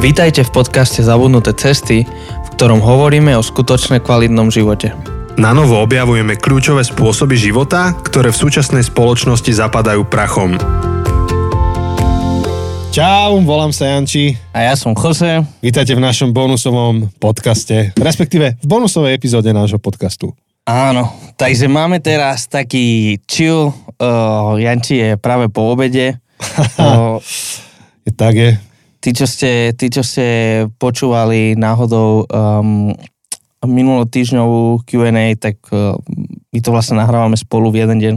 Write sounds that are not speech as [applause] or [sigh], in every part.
Vítajte v podcaste Zabudnuté cesty, v ktorom hovoríme o skutočne kvalitnom živote. Na novo objavujeme kľúčové spôsoby života, ktoré v súčasnej spoločnosti zapadajú prachom. Čau, volám sa Janči. A ja som Jose. Vítajte v našom bonusovom podcaste, respektíve v bonusovej epizóde nášho podcastu. Áno, takže máme teraz taký chill. Uh, Janči je práve po obede. Uh, [laughs] Je tak je. Tí, čo ste, tí, čo ste počúvali náhodou um, minulotýžňovú Q&A, tak uh, my to vlastne nahrávame spolu v jeden deň.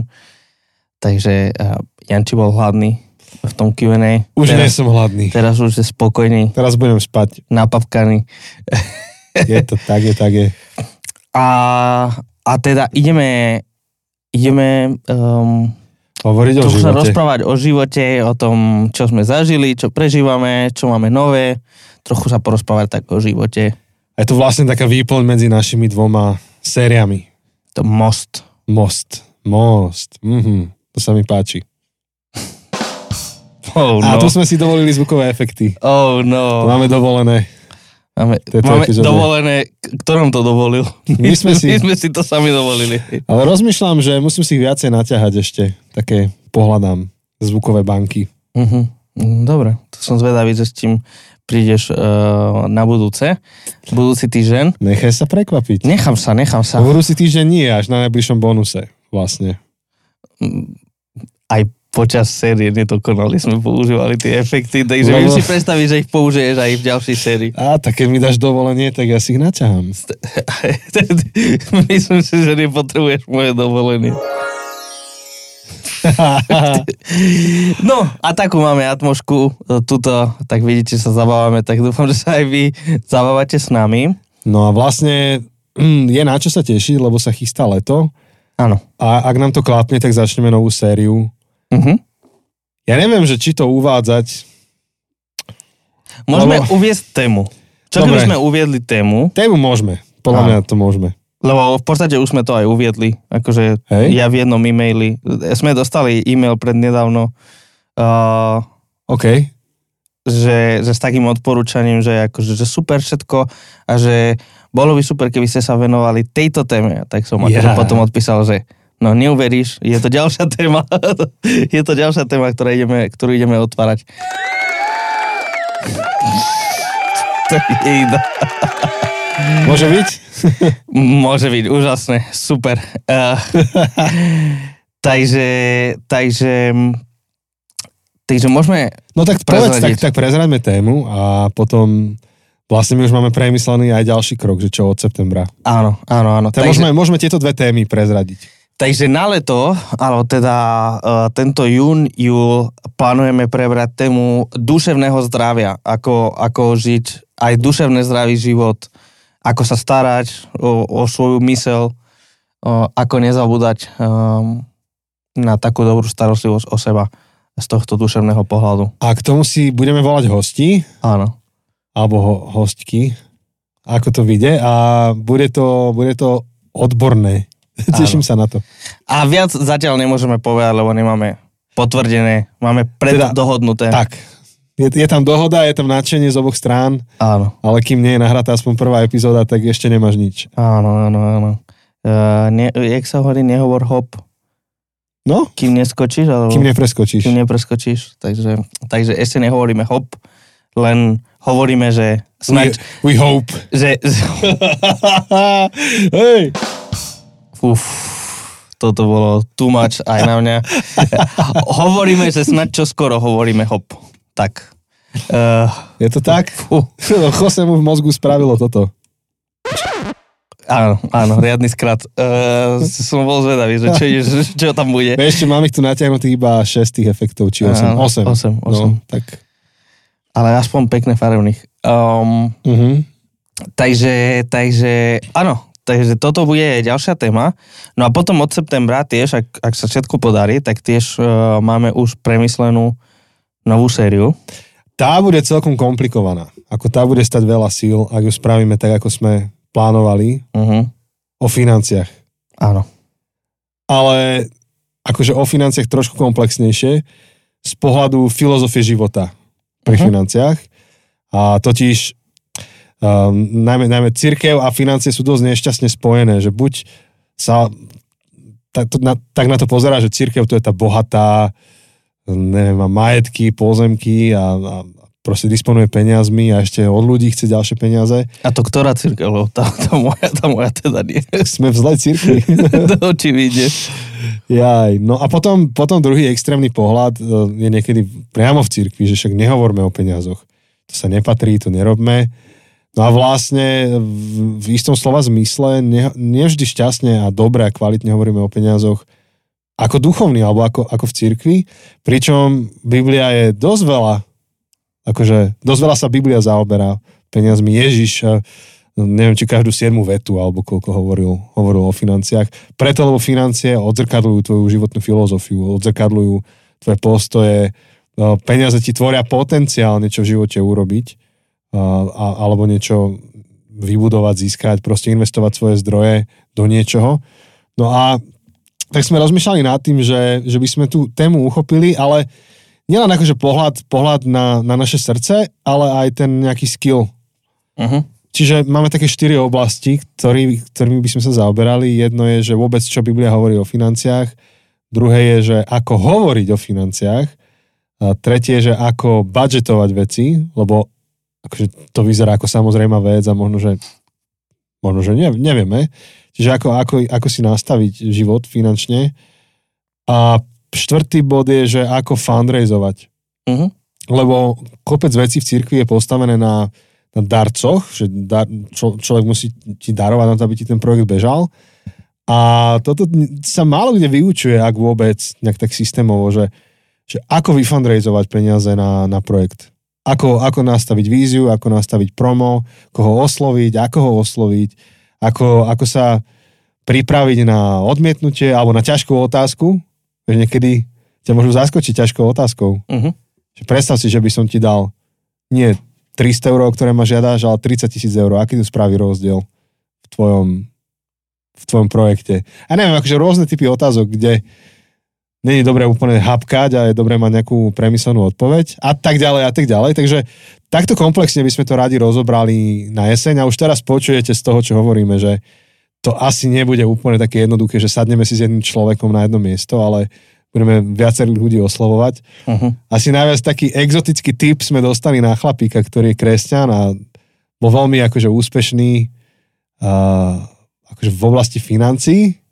Takže uh, Janči bol hladný v tom Q&A. Už nie teraz, som hladný. teraz už je spokojný, Teraz budem spať. napapkaný. Je to tak, je tak je. A, a teda ideme, ideme um, Hovoriť o živote. rozprávať o živote, o tom, čo sme zažili, čo prežívame, čo máme nové. Trochu sa porozprávať tak o živote. A je to vlastne taká výplň medzi našimi dvoma sériami. To most. Most. Most. Mhm. To sa mi páči. Oh A no. tu sme si dovolili zvukové efekty. Oh To no. máme dovolené. Máme, máme epizóde. dovolené, ktorom to dovolil? My sme si- [laughs] My sme si to sami dovolili. Ale rozmýšľam, že musím si ich viacej naťahať ešte. Také pohľadám zvukové banky. Uh-huh. Dobre, to som zvedavý, že s tým prídeš uh, na budúce. Budúci týždeň. Nechaj sa prekvapiť. Nechám sa, nechám sa. Budúci týždeň nie, až na najbližšom bonuse. Vlastne. aj počas série nedokonali sme používali tie efekty, takže viem Lebo- si predstaviť, že ich použiješ aj v ďalšej sérii. A tak keď mi dáš dovolenie, tak ja si ich naťahám. [laughs] Myslím si, že nepotrebuješ moje dovolenie. [laughs] No a takú máme atmošku tuto, tak vidíte, sa zabávame, tak dúfam, že sa aj vy zabávate s nami. No a vlastne mm, je na čo sa tešiť, lebo sa chystá leto Áno. a ak nám to klapne, tak začneme novú sériu. Uh-huh. Ja neviem, že či to uvádzať. Môžeme Lebo- uviezť tému. Čo keby sme uviedli tému, Tému môžeme. Podľa mňa to môžeme. lebo v podstate už sme to aj uviedli, akože Hej. ja v jednom e-maili, sme dostali e-mail prednedávno, uh, OK. že, že s takým odporúčaním, že, akože, že super všetko a že bolo by super, keby ste sa venovali tejto téme. Tak som akože Ja. potom odpísal, že no neuveríš, je to ďalšia téma. [laughs] je to ďalšia téma, ktorá ideme, ktorú ideme otvárať. [laughs] to je iná. Môže byť? [laughs] Môže byť, úžasné, super. Uh, takže, takže, takže môžeme, No tak povedz, tak, tak prezraďme tému a potom vlastne my už máme premyslený aj ďalší krok, že čo od septembra. áno, áno, áno. Tak môžeme, môžeme tieto dve témy prezradiť. Takže na leto, alebo teda uh, tento jún, júl, plánujeme prebrať tému duševného zdravia, ako, ako žiť aj duševne zdravý život, ako sa starať o, o svoju mysel, uh, ako nezabúdať um, na takú dobrú starostlivosť o seba z tohto duševného pohľadu. A k tomu si budeme volať hosti, Áno. alebo ho, hostky, ako to vyjde a bude to, bude to odborné. [laughs] Teším sa na to. A viac zatiaľ nemôžeme povedať, lebo nemáme potvrdené, máme preddohodnuté. Tak, je, je tam dohoda, je tam nadšenie z oboch strán, Áno. ale kým nie je nahratá aspoň prvá epizóda, tak ešte nemáš nič. Áno, áno, áno. Uh, ne, jak sa hovorí, nehovor hop, No, kým neskočíš, alebo kým nepreskočíš. kým nepreskočíš. Takže, takže ešte nehovoríme hop, len hovoríme, že We, snaď, we hope. že, [laughs] Hej, uf, toto bolo too much aj na mňa. [laughs] hovoríme, že snaď čo skoro hovoríme hop. Tak. Uh, je to tak? fú, [laughs] Jose mu v mozgu spravilo toto. áno, áno, riadny skrat. Uh, som bol zvedavý, že čo, [laughs] čo, tam bude. Ešte mám ich tu natiahnutých iba 6 tých efektov, či 8. Áno, 8. osem, osem. No, tak. Ale aspoň pekne farebných. Um, Uh-huh. Takže, takže áno, takže toto bude ďalšia téma. No a potom od septembra tiež, ak, ak sa všetko podarí, tak tiež uh, máme už premyslenú novú sériu. Tá bude celkom komplikovaná. Ako tá bude stať veľa síl, ak ju spravíme tak, ako sme plánovali Uh-huh. o financiách. Áno. Ale akože o financiách trošku komplexnejšie z pohľadu filozofie života pri Mhm. financiách. A totiž um, najmä, najmä církev a financie sú dosť nešťastne spojené, že buď sa tak, to, na, tak na to pozerá, že církev to je tá bohatá, neviem, má majetky, pozemky a, a proste disponuje peniazmi a ešte od ľudí chce ďalšie peniaze. A to ktorá církev? Lebo tá, tá, moja, tá moja teda nie. Sme v zlej církvi. [laughs] to očividne. Jaj, no a potom, potom druhý extrémny pohľad e, je niekedy priamo v církvi, že však nehovorme o peniazoch. To sa nepatrí, to nerobme. No a vlastne v, v istom slova zmysle ne, nevždy šťastne a dobre a kvalitne hovoríme o peniazoch ako duchovný alebo ako, ako v cirkvi, pričom Biblia je dosť veľa akože dosť veľa sa Biblia zaoberá peniazmi. Ježiš, neviem, či každú siedmu vetu alebo koľko hovoril, hovoril o financiách. Preto, lebo financie odzrkadľujú tvoju životnú filozofiu, odzrkadľujú tvoje postoje, peniaze ti tvoria potenciál niečo v živote urobiť alebo niečo vybudovať, získať, proste investovať svoje zdroje do niečoho. No a tak sme rozmýšľali nad tým, že, že by sme tú tému uchopili, ale nielen akože pohľad, pohľad na, na naše srdce, ale aj ten nejaký skill. Uh-huh. Čiže máme také štyri oblasti, ktorý, ktorými by sme sa zaoberali. Jedno je, že vôbec čo Biblia hovorí o financiách. Druhé je, že ako hovoriť o financiách. A tretie je, že ako budgetovať veci, lebo akože to vyzerá ako samozrejma vec a možno, že, možno, že ne, nevieme. Čiže ako, ako, ako si nastaviť život finančne. A štvrtý bod je, že ako fundraizovať. Uh-huh. Lebo kopec vecí v cirkvi je postavené na, na darcoch, že dar, čo, človek musí ti darovať na to, aby ti ten projekt bežal. A toto sa málo kde vyučuje, ak vôbec, nejak tak systémovo, že, že ako vyfundraizovať peniaze na, na projekt. Ako, ako nastaviť víziu, ako nastaviť promo, koho osloviť, ako ho osloviť, ako, ako sa pripraviť na odmietnutie alebo na ťažkú otázku, že niekedy ťa môžu zaskočiť ťažkou otázkou. Uh-huh. Predstav si, že by som ti dal nie 300 eur, ktoré ma žiadaš, ale 30 tisíc eur. Aký to spraví rozdiel v tvojom, v tvojom projekte? A neviem, akože rôzne typy otázok, kde není dobré úplne hapkať a je dobré mať nejakú premyslenú odpoveď a tak ďalej a tak ďalej. Takže takto komplexne by sme to radi rozobrali na jeseň a už teraz počujete z toho, čo hovoríme, že to asi nebude úplne také jednoduché, že sadneme si s jedným človekom na jedno miesto, ale budeme viacerých ľudí oslovovať. Uh-huh. Asi najviac taký exotický typ sme dostali na chlapíka, ktorý je kresťan a bol veľmi akože úspešný uh, akože v oblasti financií.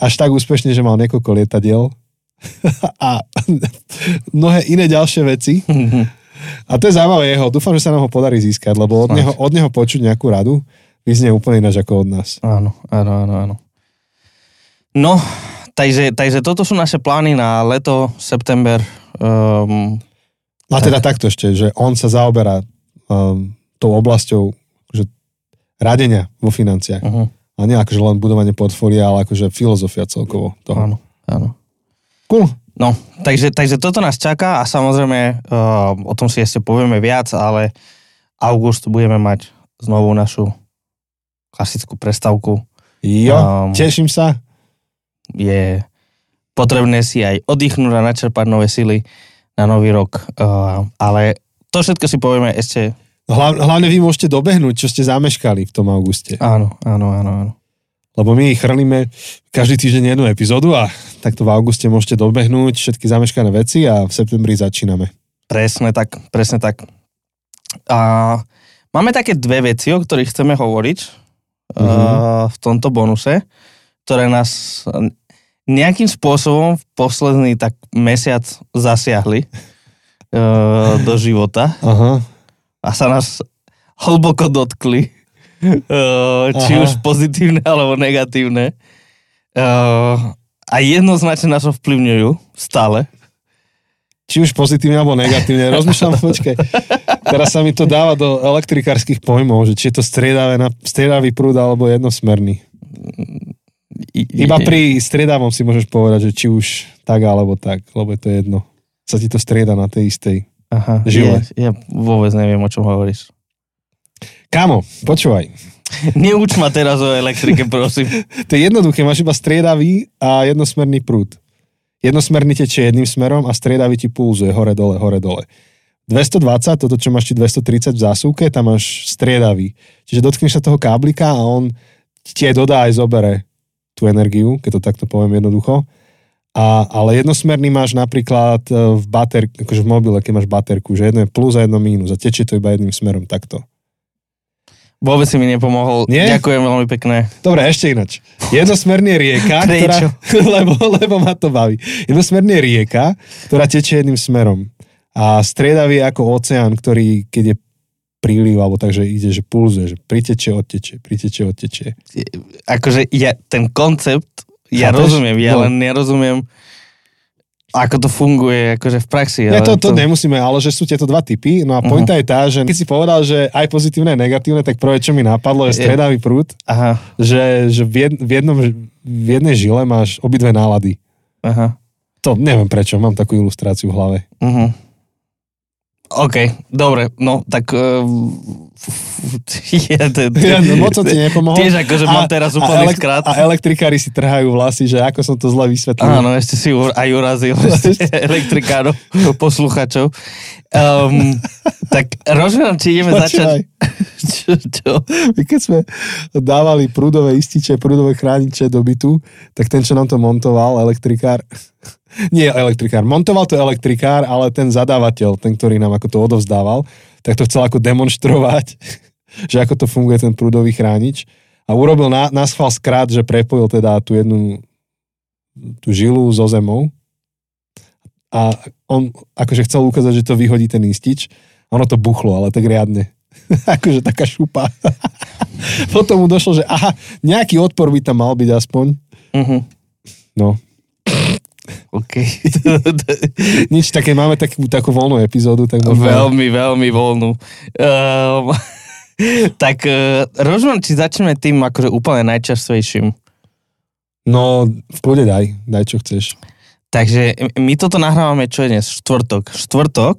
Až tak úspešne, že mal niekoľko lietadiel [laughs] a mnohé iné ďalšie veci. Uh-huh. A to je zaujímavé jeho. Dúfam, že sa nám ho podarí získať, lebo od neho, od neho počuť nejakú radu vyznie úplne ináč ako od nás. Áno, áno, áno, áno. No, takže, takže toto sú naše plány na leto, september. Um, a teda tak. takto ešte, že on sa zaoberá um, tou oblasťou že radenia vo financiách. Uh-huh. A nie akože len budovanie portfólia, ale akože filozofia celkovo toho. Áno, áno. Cool. No, takže, takže toto nás čaká a samozrejme uh, o tom si ešte povieme viac, ale august budeme mať znovu našu klasickú prestavku. Jo, um, teším sa. Je potrebné si aj oddychnúť a načerpať nové sily na nový rok. Uh, ale to všetko si povieme ešte... Hlav, hlavne vy môžete dobehnúť, čo ste zameškali v tom auguste. Áno, áno, áno, áno. Lebo my chrlíme každý týždeň jednu epizódu a takto v auguste môžete dobehnúť všetky zameškané veci a v septembri začíname. Presne tak, presne tak. A máme také dve veci, o ktorých chceme hovoriť uh-huh. v tomto bonuse, ktoré nás nejakým spôsobom v posledný tak mesiac zasiahli uh, do života uh-huh. A sa nás hlboko dotkli, uh, [laughs] či uh-huh. už pozitívne alebo negatívne. Uh, a jednoznačne nás ovplyvňujú stále či už pozitívne alebo negatívne. [laughs] Rozmýšľam, počkaj, teraz sa mi to dáva do elektrikárskych pojmov, že či je to striedavé, striedavý prúd alebo jednosmerný. Iba pri striedavom si môžeš povedať, že či už tak alebo tak, lebo je to jedno. Sa ti to strieda na tej istej Aha, žile. Ja, ja vôbec neviem, o čom hovoríš. Kámo, počúvaj. [laughs] Neuč ma teraz o elektrike, prosím. [laughs] to je jednoduché, máš iba striedavý a jednosmerný prúd jednosmerný tečie jedným smerom a striedavý ti pulzuje hore-dole, hore-dole. V 220, toto čo máš ti 230 v zásuvke, tam máš striedavý. Čiže dotkneš sa toho káblika a on ti aj dodá aj zobere tú energiu, keď to takto poviem jednoducho. A, ale jednosmerný máš napríklad e, v bater, akože v mobile, keď máš baterku, že jedno je plus a jedno mínus a tečie to iba jedným smerom takto. Vôbec si mi nepomohol. Nie? Ďakujem veľmi pekne. Dobre, ešte ináč. Jednosmerný je rieka, [laughs] ktorá, [laughs] lebo, lebo ma to baví. Jednosmerný je rieka, ktorá tečie jedným smerom. A striedavý je ako oceán, ktorý, keď je príliv, alebo takže ide, že pulzuje, že priteče, odteče, priteče, odteče. Akože ja, ten koncept, ja Chápeš? rozumiem, ja No. len nerozumiem, ako to funguje akože v praxi. Ale to, to nemusíme, ale že sú tieto dva typy. No a pointa je tá, že keď si povedal, že aj pozitívne, aj negatívne, tak prvé, čo mi napadlo, je stredavý prúd, Aha, že, že v, jed, v, jednom, v jednej žile máš obidve nálady. aha. To neviem prečo, mám takú ilustráciu v hlave. Uh-huh. OK, dobre, no tak... Uh, [laughs] ja, to, [laughs] Ja, no, moc som ti nepomohol. Tiež akože mám teraz úplný elek- skrát. A elektrikári si trhajú vlasy, že ako som to zle vysvetlil. Áno, ešte si aj urazil [laughs] elektrikárov, posluchačov. Um, tak rozumiem, či ideme Počúvaj. začať... čo, čo? My keď sme dávali prúdové ističe, prúdové chrániče do bytu, tak ten, čo nám to montoval, elektrikár, nie elektrikár, montoval to elektrikár, ale ten zadávateľ, ten, ktorý nám ako to odovzdával, tak to chcel ako demonstrovať, [laughs] že ako to funguje ten prúdový chránič a urobil na, na schvál skrát, že prepojil teda tú jednu tú žilu so zemou a on akože chcel ukázať, že to vyhodí ten istič a ono to buchlo, ale tak riadne. [laughs] akože taká šupa. [laughs] Potom mu došlo, že aha, nejaký odpor by tam mal byť aspoň. Uh-huh. No, OK. [laughs] nič také, máme takú, takú voľnú epizódu, tak možno... veľmi, veľmi voľnú. Um, [laughs] tak uh, rozumiem, či začneme tým akože úplne najčastejším. No, v kľude daj, daj čo chceš. Takže my toto nahrávame, čo je dnes? Štvrtok. Štvrtok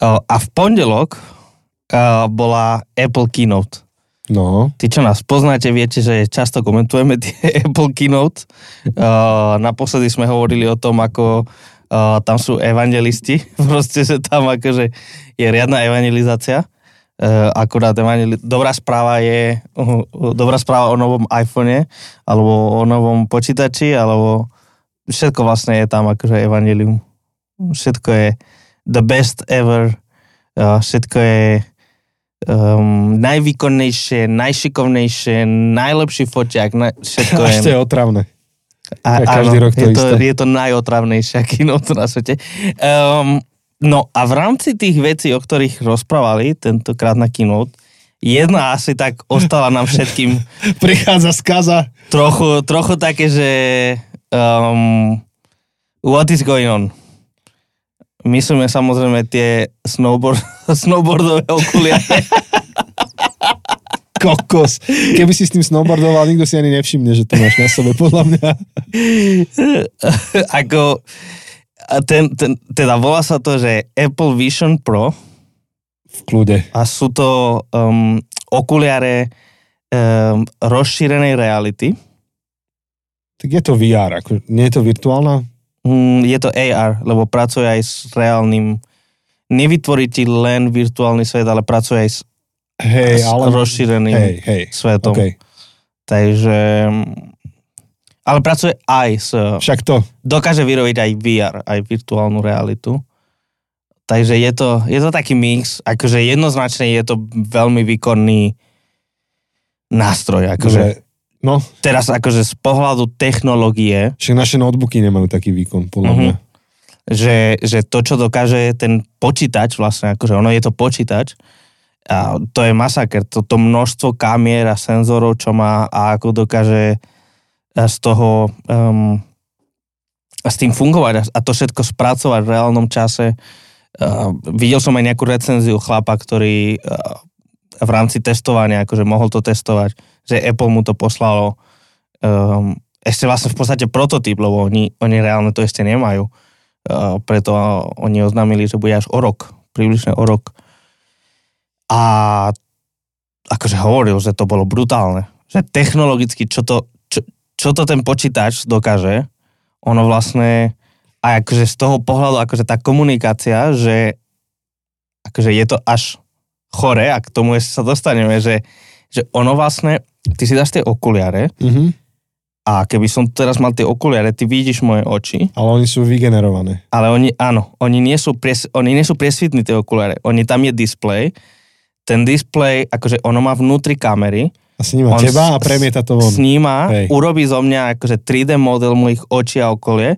uh, a v pondelok uh, bola Apple Keynote. No, Tí, čo nás poznáte, viete, že často komentujeme tie [laughs] Apple Keynote. Uh, naposledy sme hovorili o tom, ako uh, tam sú evangelisti. [laughs] Proste, že tam akože je riadna evangelizácia. Uh, akurát evangeli- dobrá správa je uh, dobrá správa o novom iPhone alebo o novom počítači, alebo všetko vlastne je tam akože evangelium. Všetko je the best ever. Uh, všetko je um, najvýkonnejšie, najšikovnejšie, najlepší foťák, na, všetko až to je. je otravné. A, je každý rok to je, to, je to najotravnejšia [laughs] keynote na svete. Um, no a v rámci tých vecí, o ktorých rozprávali tentokrát na keynote, jedna asi tak ostala nám všetkým [laughs] Prichádza skaza. trochu, trochu také, že um, what is going on? Myslíme samozrejme tie snowboard, [laughs] snowboardové okuliare. [laughs] Kokos. Keby si s tým snowboardoval, nikto si ani nevšimne, že to máš na sebe, podľa mňa. [laughs] Ako, ten, ten, teda volá sa to, že Apple Vision Pro V kľude. a sú to um, okuliare um, rozšírenej reality. Tak je to VR, ako, nie je to virtuálna? Mm, je to AR, lebo pracuje aj s reálnym nevytvorí ti len virtuálny svet, ale pracuje aj s, Hej, s ale... rozšíreným Hej, hej. svetom. OK. Takže... Ale pracuje aj s... Však to. Dokáže vyrobiť aj VR, aj virtuálnu realitu. Takže je to, je to taký mix, akože jednoznačne je to veľmi výkonný nástroj. Akože Že, no, teraz akože z pohľadu technológie, však naše notebooky nemajú taký výkon, podľa Mhm. mňa. Že, že to, čo dokáže ten počítač, vlastne akože ono je to počítač, a to je masaker, to, to množstvo kamier a senzorov, čo má a ako dokáže a z toho um, s tým fungovať a to všetko spracovať v reálnom čase. Uh, videl som aj nejakú recenziu chlapa, ktorý uh, v rámci testovania, akože mohol to testovať, že Apple mu to poslalo um, ešte vlastne v podstate prototyp, lebo oni, oni reálne to ešte nemajú. Uh, preto oni oznámili, že bude až o rok, približne o rok. A akože hovoril, že to bolo brutálne. Že technologicky, čo to, čo, čo to ten počítač dokáže, ono vlastne, a akože z toho pohľadu, akože tá komunikácia, že akože je to až chore a k tomu ešte sa dostaneme, že, že ono vlastne, ty si dáš tie okuliare Mhm. A keby som teraz mal tie okuliare, ty vidíš moje oči, Ale oni sú vygenerované. ale oni, áno, oni nie sú, pres, oni nie sú presvitní tie okuliare, oni tam je displej, ten displej, akože ono má vnútri kamery, A sníma On teba a premieta to von. sníma, Hej. urobí zo mňa akože 3D model mojich očí a okolie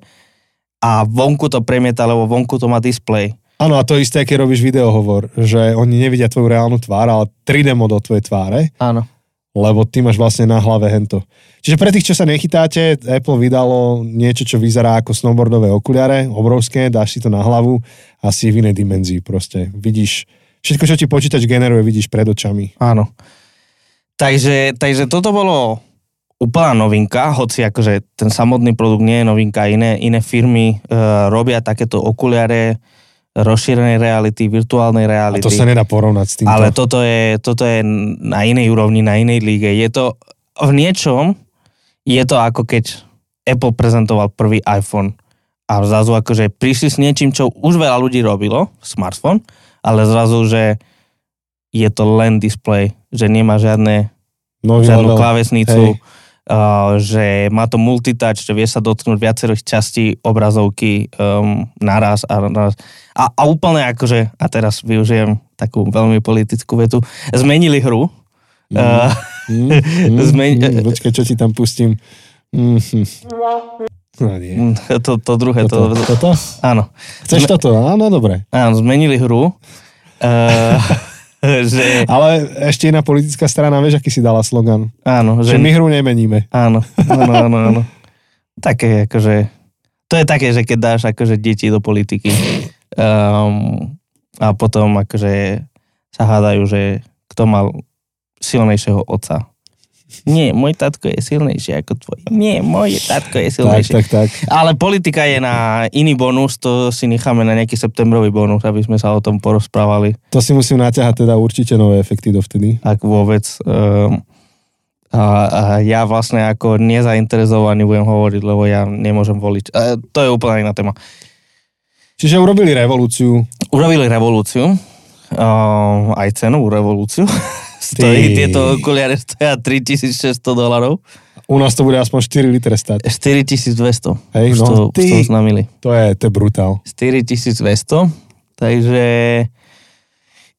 a vonku to premieta, lebo vonku to má displej. Áno, a to isté, keď robíš videohovor, že oni nevidia tvoju reálnu tvár, ale 3D model tvojej tváre, Áno. Lebo ty máš vlastne na hlave hento. Čiže pre tých, čo sa nechytáte, Apple vydalo niečo, čo vyzerá ako snowboardové okuliare, obrovské, dáš si to na hlavu a si v inej dimenzii proste. Vidíš, všetko, čo ti počítač generuje, vidíš pred očami. Áno. Takže, takže toto bolo úplná novinka, hoci akože ten samotný produkt nie je novinka, iné, iné firmy uh, robia takéto okuliare rozšírenej reality, virtuálnej A reality. to sa nedá porovnať s týmto. Ale toto je, toto je na inej úrovni, na inej líge. Je to v niečom, je to ako keď Apple prezentoval prvý iPhone a zrazu akože prišli s niečím, čo už veľa ľudí robilo, smartphone, ale zrazu, že je to len display, že nemá žiadne, Nový žiadnu level. klávesnicu, Hej. Uh, že má to multitouch, že vie sa dotknúť viacerých častí obrazovky um, naraz a naraz. A, a úplne akože, a teraz využijem takú veľmi politickú vetu, zmenili hru. Mhm. [laughs] Uh, Mm, mm, Zmeň- mm, počkaj, čo ti tam pustím. Mm, hm. No nie. to, to druhé, Toto, to, toto? áno. Chceš Sme- toto? Áno, dobre. Áno, zmenili hru. Uh, [laughs] [laughs] že, Ale ešte jedna politická strana, vieš, aký si dala slogan? áno, Že že, my hru nemeníme. áno, áno, [laughs] áno, áno. Také akože, to je také, že keď dáš akože deti do politiky um, a potom akože sa hádajú, že kto mal silnejšieho otca. Nie, môj tatko je silnejší ako tvoj. Nie, môj tatko je Tak, silnejší. tak, tak. Ale politika je na iný bonus, to si necháme na nejaký septembrový bonus, aby sme sa o tom porozprávali, To si musím naťahať teda určite nové efekty dovtedy. ak vôbec. Um, a, a ja vlastne ako nezainteresovaný budem hovoriť, lebo ja nemôžem voliť. E, to je úplne iná téma. Čiže urobili revolúciu. Urobili revolúciu, um, aj cenovú revolúciu. [laughs] Stojí, Ty. tieto okuliare stoja 3600 dolarov. U nás to bude aspoň 4 litre stať. 4200. Hej, no, to, ty. to oznámili. To je, to je brutál. 4200, takže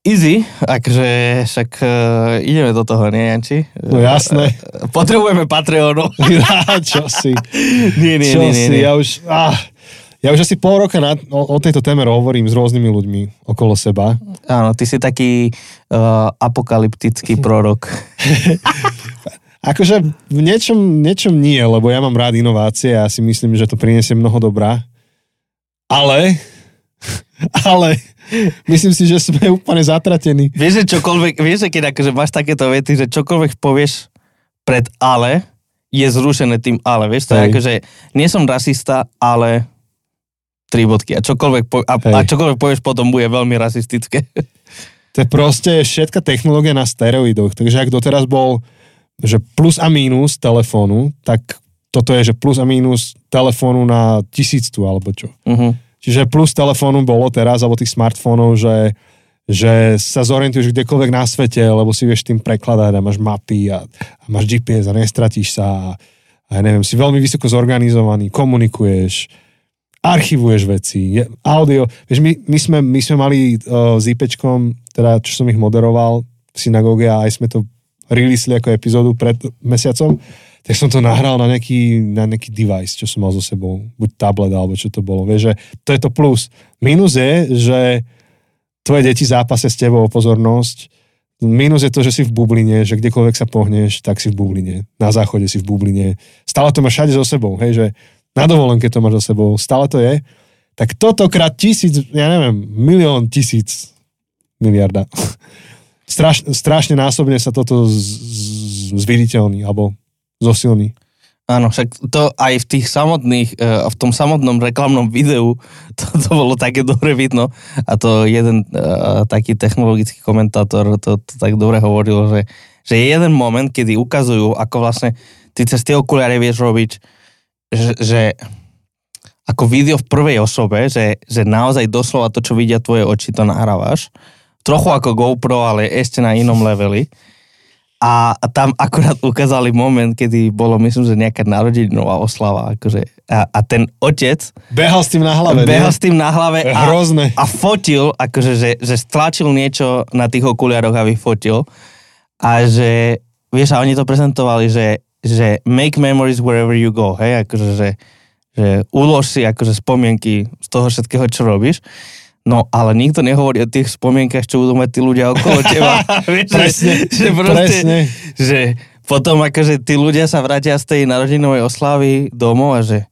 easy, akože však uh, ideme do toho, nie Janči? No jasné. Potrebujeme Patreonu. [laughs] Čo si? nie, nie, čo nie, nie, si? nie. Ja už, ah, ja už asi pol roka na, o, o tejto téme hovorím s rôznymi ľuďmi okolo seba. Áno, ty si taký uh, apokalyptický [laughs] prorok. [laughs] Akože v niečom, niečom nie, lebo ja mám rád inovácie a ja si myslím, že to priniesie mnoho dobrá. Ale, [laughs] ale myslím si, že sme úplne zatratení. Vieš, že čokoľvek, vieš, že keď akože máš takéto vety, že čokoľvek povieš pred ale, je zrušené tým ale, vieš, to je Hej. akože, nie som rasista, ale tri bodky a čokoľvek, po, a, Hej. a čokoľvek povieš potom bude veľmi rasistické. [laughs] To je proste všetka technológia na steroidoch. Takže ak doteraz bol, že plus a mínus telefónu, tak toto je, že plus a mínus telefónu na tisíctu alebo čo. Uh-huh. Čiže plus telefónu bolo teraz, alebo tých smartfónov, že, že sa zorientuješ kdekoľvek na svete, lebo si vieš tým prekladať a máš mapy a, a máš GPS a nestratíš sa a, a ja neviem, si veľmi vysoko zorganizovaný, komunikuješ, archivuješ veci, je, audio. Vieš, my, my, sme, my sme mali uh, s IPčkom, teda čo som ich moderoval v synagóge a aj sme to releasli ako epizódu pred mesiacom, tak som to nahral na nejaký, na nejaký device, čo som mal so sebou, buď tablet alebo čo to bolo. Vieš, že to je to plus. Minus je, že tvoje deti zápasia s tebou o pozornosť. Minus je to, že si v bubline, že kdekoľvek sa pohneš, tak si v bubline. Na záchode si v bubline. Stále to máš všade so sebou, hej, že na dovolenke to máš so sebou, stále to je. Tak toto krát tisíc, ja neviem, milión, tisíc, miliarda. [laughs] Straš, strašne násobne sa toto zviditeľní, alebo zosilní. Áno, však to aj v tých samotných, eh, v tom samotnom reklamnom videu [laughs] to, to bolo také dobre vidno a to jeden uh, taký technologický komentátor to, to tak dobre hovoril, že, že je jeden moment, kedy ukazujú, ako vlastne ty cez tie okuliare vieš robiť, že, že ako video v prvej osobe, že, že naozaj doslova to, čo vidia tvoje oči, to nahrávaš trochu ako GoPro, ale ešte na inom leveli. A tam akurát ukázali moment, kedy bolo, myslím, že nejaká narodeninová oslava. Akože, a, a ten otec... Behal s tým na hlave, Behal nie? s tým na hlave a, Hrozné. a fotil, akože, že, že stlačil niečo na tých okuliároch, aby fotil. A že, vieš, a oni to prezentovali, že, že make memories wherever you go, hej, akože, že, že ulož si akože spomienky z toho všetkého, čo robíš. No, ale nikto nehovorí o tých spomienkach, čo budú mať tí ľudia okolo teba. [laughs] Vieš, Presne, že, že proste, presne. že potom akože tí ľudia sa vrátia z tej narodinovej oslavy domov a že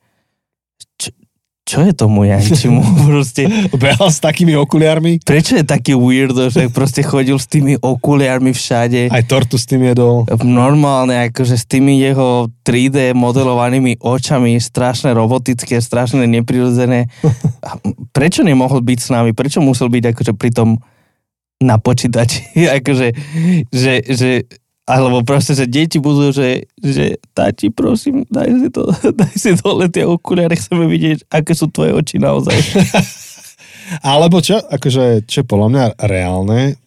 čo je tomu Jančimu? [laughs] proste, Behal s takými okuliarmi, prečo je taký weirdo, že proste chodil s tými okuliarmi všade? aj tortu s tým jedol. Normálne, akože s tými jeho 3D modelovanými očami, strašne robotické, strašne neprirodzené. [laughs] Prečo nemohol byť s nami? Prečo musel byť akože pri tom na počítači? [laughs] akože, že, že, alebo proste, že deti budú, že, že tati, prosím, daj si to, [laughs] daj si dole tie okuliare, chceme vidieť, aké sú tvoje oči naozaj. [laughs] Alebo čo, akože, čo je podľa mňa reálne,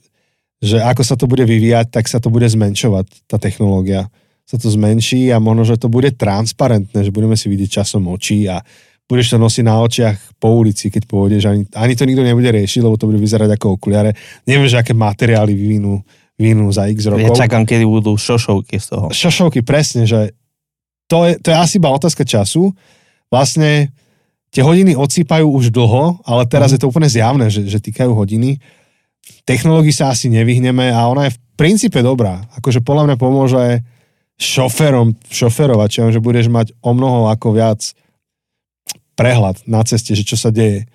že ako sa to bude vyvíjať, tak sa to bude zmenšovať, tá technológia. Sa to zmenší a možno, že to bude transparentné, že budeme si vidieť časom očí a budeš to nosiť na očiach po ulici, keď pôjdeš. Ani, ani to nikto nebude riešiť, lebo to bude vyzerať ako okuliare. Neviem, že aké materiály vyvinú, vyvinú za x Ja rokov. čakám, kedy budú šošovky z toho. šošovky, presne, že to je, to je asi iba otázka času. Vlastne tie hodiny odsýpajú už dlho, ale teraz Mhm. je to úplne zjavné, že, že týkajú hodiny. Technológii sa asi nevyhneme a ona je v princípe dobrá. Akože podľa mňa pomôže šoferom šoferovať, že budeš mať o mnoho ako viac prehľad na ceste, že čo sa deje.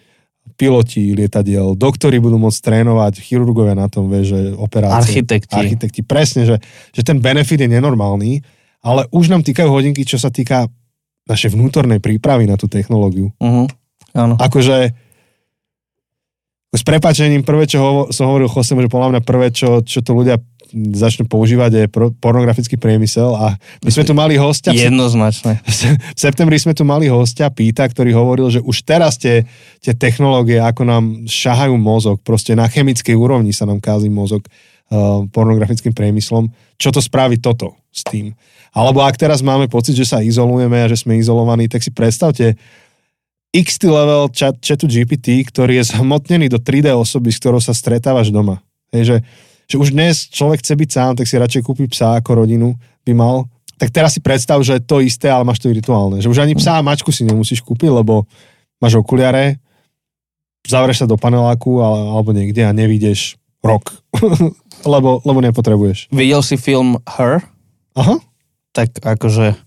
Piloti lietadiel, doktori budú môcť trénovať, chirurgovia na tom, vieš, že operácie. Architekti. Architekti, presne, že, že ten benefit je nenormálny, ale už nám týkajú hodinky, čo sa týka našej vnútornej prípravy na tú technológiu. Uh-huh. Áno. Akože s prepačením, prvé, čo hovo, som hovoril Chosemu, že podľa mňa prvé, čo, čo to ľudia začnú používať, pro, pornografický priemysel a my sme tu mali hostia, v Jednoznačné. [laughs] v septembri sme tu mali hostia Píta, ktorý hovoril, že už teraz tie, tie technológie, ako nám šahajú mozog, proste na chemickej úrovni sa nám kází mozog uh, pornografickým priemyslom. Čo to spraví toto s tým? Alebo ak teraz máme pocit, že sa izolujeme a že sme izolovaní, tak si predstavte XT level chat, chatu GPT, ktorý je zhmotnený do 3D osoby, s ktorou sa stretávaš doma. Hej, že, že už dnes človek chce byť sám, tak si radšej kúpi psa ako rodinu by mal. Tak teraz si predstav, že to isté, ale máš to virtuálne. Že už ani psa a mačku si nemusíš kúpiť, lebo máš okuliare, zavreš sa do paneláku ale, alebo niekde a nevídeš rok. [laughs] lebo, lebo nepotrebuješ. Videl si film Her? Aha. Tak akože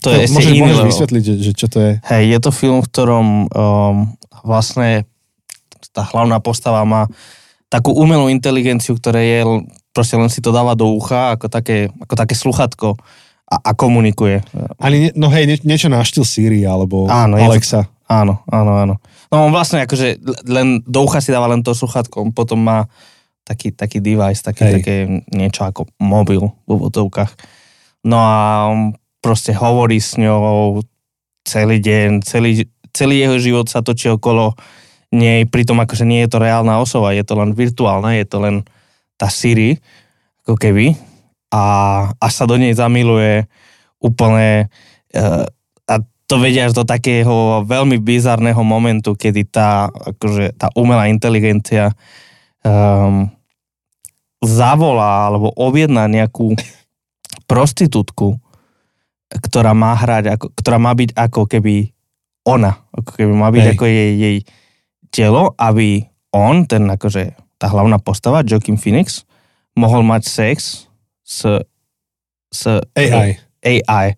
to je ešte môžeš, iný môžeš level. vysvetliť, že, že čo to je. Hej, je to film, v ktorom um, vlastne tá hlavná postava má takú umelú inteligenciu, ktoré je, proste len si to dáva do ucha, ako také, ako také sluchatko a, a komunikuje. Ani, no hej, nie, niečo na štýl Siri alebo Áno, je to- Alexa. Áno, áno, áno. No on vlastne akože len do ucha si dáva len to sluchatko, on potom má taký, taký device, také, Hej. také niečo ako mobil v úvodzovkách. No a on proste hovorí s ňou celý deň, celý, celý jeho život sa točí okolo nej, pritom akože nie je to reálna osoba, je to len virtuálna, je to len tá Siri, ako keby. A až sa do nej zamiluje úplne uh, a to vedia až do takého veľmi bizarného momentu, kedy tá, akože, tá umelá inteligencia um, zavolá alebo objedná nejakú prostitútku, ktorá má hrať, ako, ktorá má byť ako keby ona, ako keby má byť Hej. ako jej, jej telo, aby on, ten akože tá hlavná postava, Joaquin Phoenix, mohol mať sex s, s AI. AI.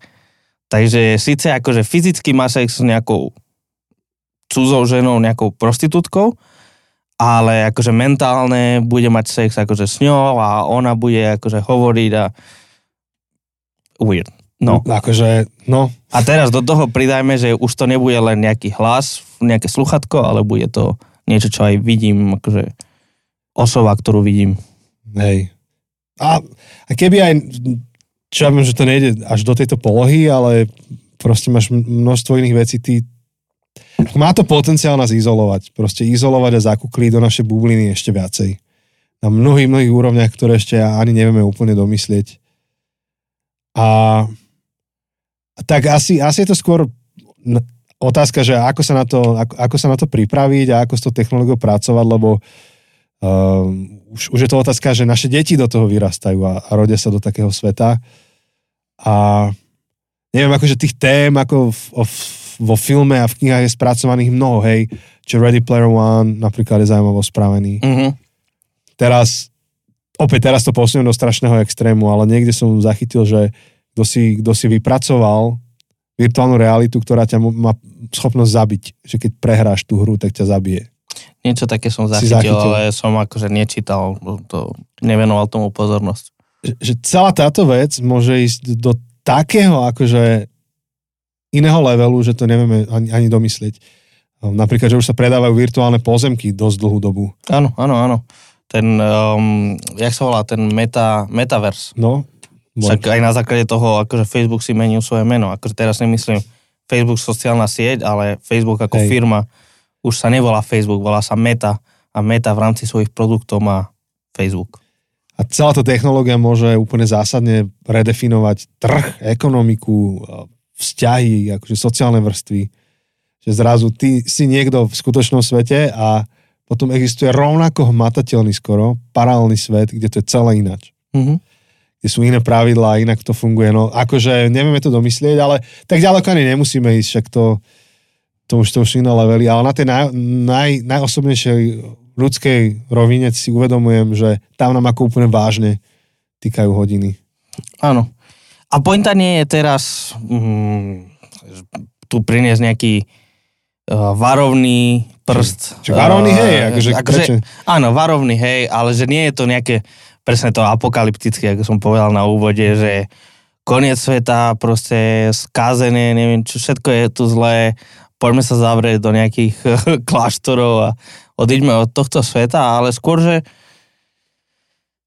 Takže síce akože fyzicky má sex s nejakou cudzou ženou, nejakou prostitútkou, ale akože mentálne bude mať sex akože s ňou a ona bude akože hovoriť a weird. No. Akože, no, A teraz do toho pridajme, že už to nebude len nejaký hlas, nejaké sluchatko, ale bude to niečo, čo aj vidím, akože osoba, ktorú vidím. hej. A, a keby aj, čo ja viem, že to nejde až do tejto polohy, ale proste máš množstvo iných vecí, ty má to potenciál nás izolovať. Proste izolovať a zakúkliť do našej bubliny ešte viacej. na mnohých, mnohých úrovniach, ktoré ešte ani nevieme úplne domyslieť. A tak asi, asi je to skôr otázka, že ako sa na to, ako, ako sa na to pripraviť a ako s tou technológiou pracovať, lebo uh, už, už je to otázka, že naše deti do toho vyrastajú a, a rodia sa do takého sveta. A neviem, akože tých tém, ako v, v, vo filme a v knihách je spracovaných mnoho, hej, čo Ready Player One napríklad je zaujímavo spravený. Mm-hmm. Teraz, opäť teraz to posuniem do strašného extrému, ale niekde som zachytil, že kto si, kto si vypracoval virtuálnu realitu, ktorá ťa má schopnosť zabiť. Že keď prehráš tú hru, tak ťa zabije. Niečo také som zachytil, zachytil, ale som akože nečítal, to, nevenoval tomu pozornosť. Že, že celá táto vec môže ísť do takého akože iného levelu, že to nevieme ani, ani domyslieť. Napríklad, že už sa predávajú virtuálne pozemky dosť dlhú dobu. Áno, áno, áno. Ten, um, jak sa volá, ten meta, metaverse. No, však aj na základe toho, akože Facebook si menil svoje meno. Akože teraz nemyslím Facebook sociálna sieť, ale Facebook ako Hej. firma už sa nevolá Facebook, volá sa Meta a Meta v rámci svojich produktov má Facebook. A celá tá technológia môže úplne zásadne redefinovať trh, ekonomiku, vzťahy, akože sociálne vrstvy. Že zrazu ty si niekto v skutočnom svete a potom existuje rovnako hmatateľný skoro paralelný svet, kde to je celé ináč. Mm-hmm kde sú iné pravidlá, inak to funguje. No akože nevieme to domyslieť, ale tak ďaleko ani nemusíme ísť, však to, to už to už iné levely, ale na tej naj, naj, najosobnejšej ľudskej rovine si uvedomujem, že tam nám ako úplne vážne týkajú hodiny. Áno. A pointa nie je teraz mm, tu priniesť nejaký uh, varovný prst. Čiže varovný, hej, akože, akože, áno, varovný, hej, ale že nie je to nejaké presne to apokalyptické, ako som povedal na úvode, že koniec sveta, proste skázené, neviem čo, všetko je tu zlé, poďme sa zavrieť do nejakých [laughs] kláštorov a odiďme od tohto sveta, ale skôr, že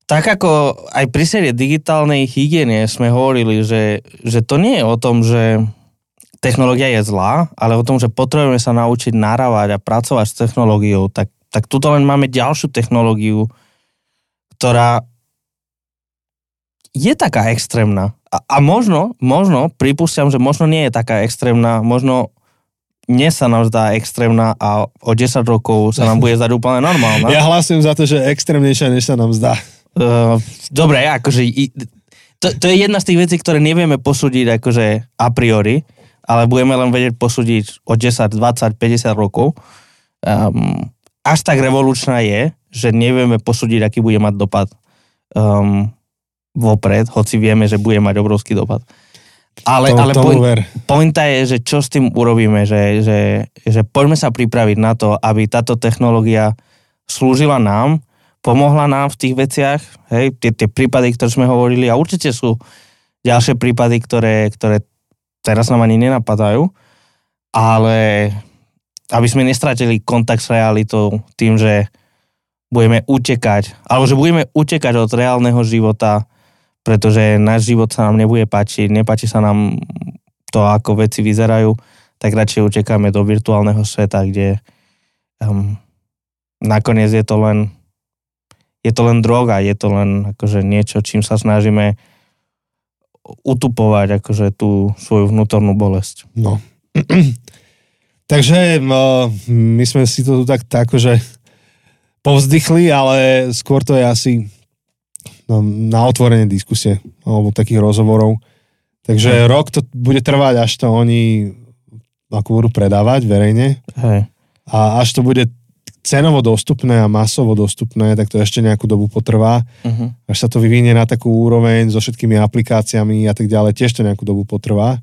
tak ako aj pri série digitálnej hygiene sme hovorili, že, že to nie je o tom, že technológia je zlá, ale o tom, že potrebujeme sa naučiť narávať a pracovať s technológiou, tak, tak tuto len máme ďalšiu technológiu, ktorá je taká extrémna. A, a možno, možno, pripúšťam, že možno nie je taká extrémna, možno nie sa nám zdá extrémna a o 10 rokov sa nám bude zdať úplne normálna. Ja hlasujem za to, že extrémnejšia, než sa nám zdá. Uh, dobre, akože to, to je jedna z tých vecí, ktoré nevieme posúdiť akože a priori, ale budeme len vedieť posúdiť o 10, 20, 50 rokov. Um, až tak revolučná je, že nevieme posúdiť, aký bude mať dopad um, vopred, hoci vieme, že bude mať obrovský dopad. Ale, to, ale point, pointa je, že čo s tým urobíme, že, že, že poďme sa pripraviť na to, aby táto technológia slúžila nám, pomohla nám v tých veciach, hej, tie, tie prípady, ktoré sme hovorili a určite sú ďalšie prípady, ktoré, ktoré teraz nám ani nenapadajú, ale aby sme nestratili kontakt s realitou tým, že budeme utekať, alebo že budeme utekať od reálneho života, pretože náš život sa nám nebude páčiť, nepáči sa nám to, ako veci vyzerajú, tak radšej utekáme do virtuálneho sveta, kde um, nakoniec je to len je to len droga, je to len akože niečo, čím sa snažíme utupovať akože tú svoju vnútornú bolesť. No. [clears throat] Takže no, my sme si to tu tak, tak akože povzdychli, ale skôr to je asi no, na otvorenie diskusie alebo takých rozhovorov. Takže Hej. rok to bude trvať, až to oni ako budú predávať verejne. Hej. A až to bude cenovo dostupné a masovo dostupné, tak to ešte nejakú dobu potrvá. Uh-huh. Až sa to vyvinie na takú úroveň so všetkými aplikáciami a tak ďalej, tiež to nejakú dobu potrvá.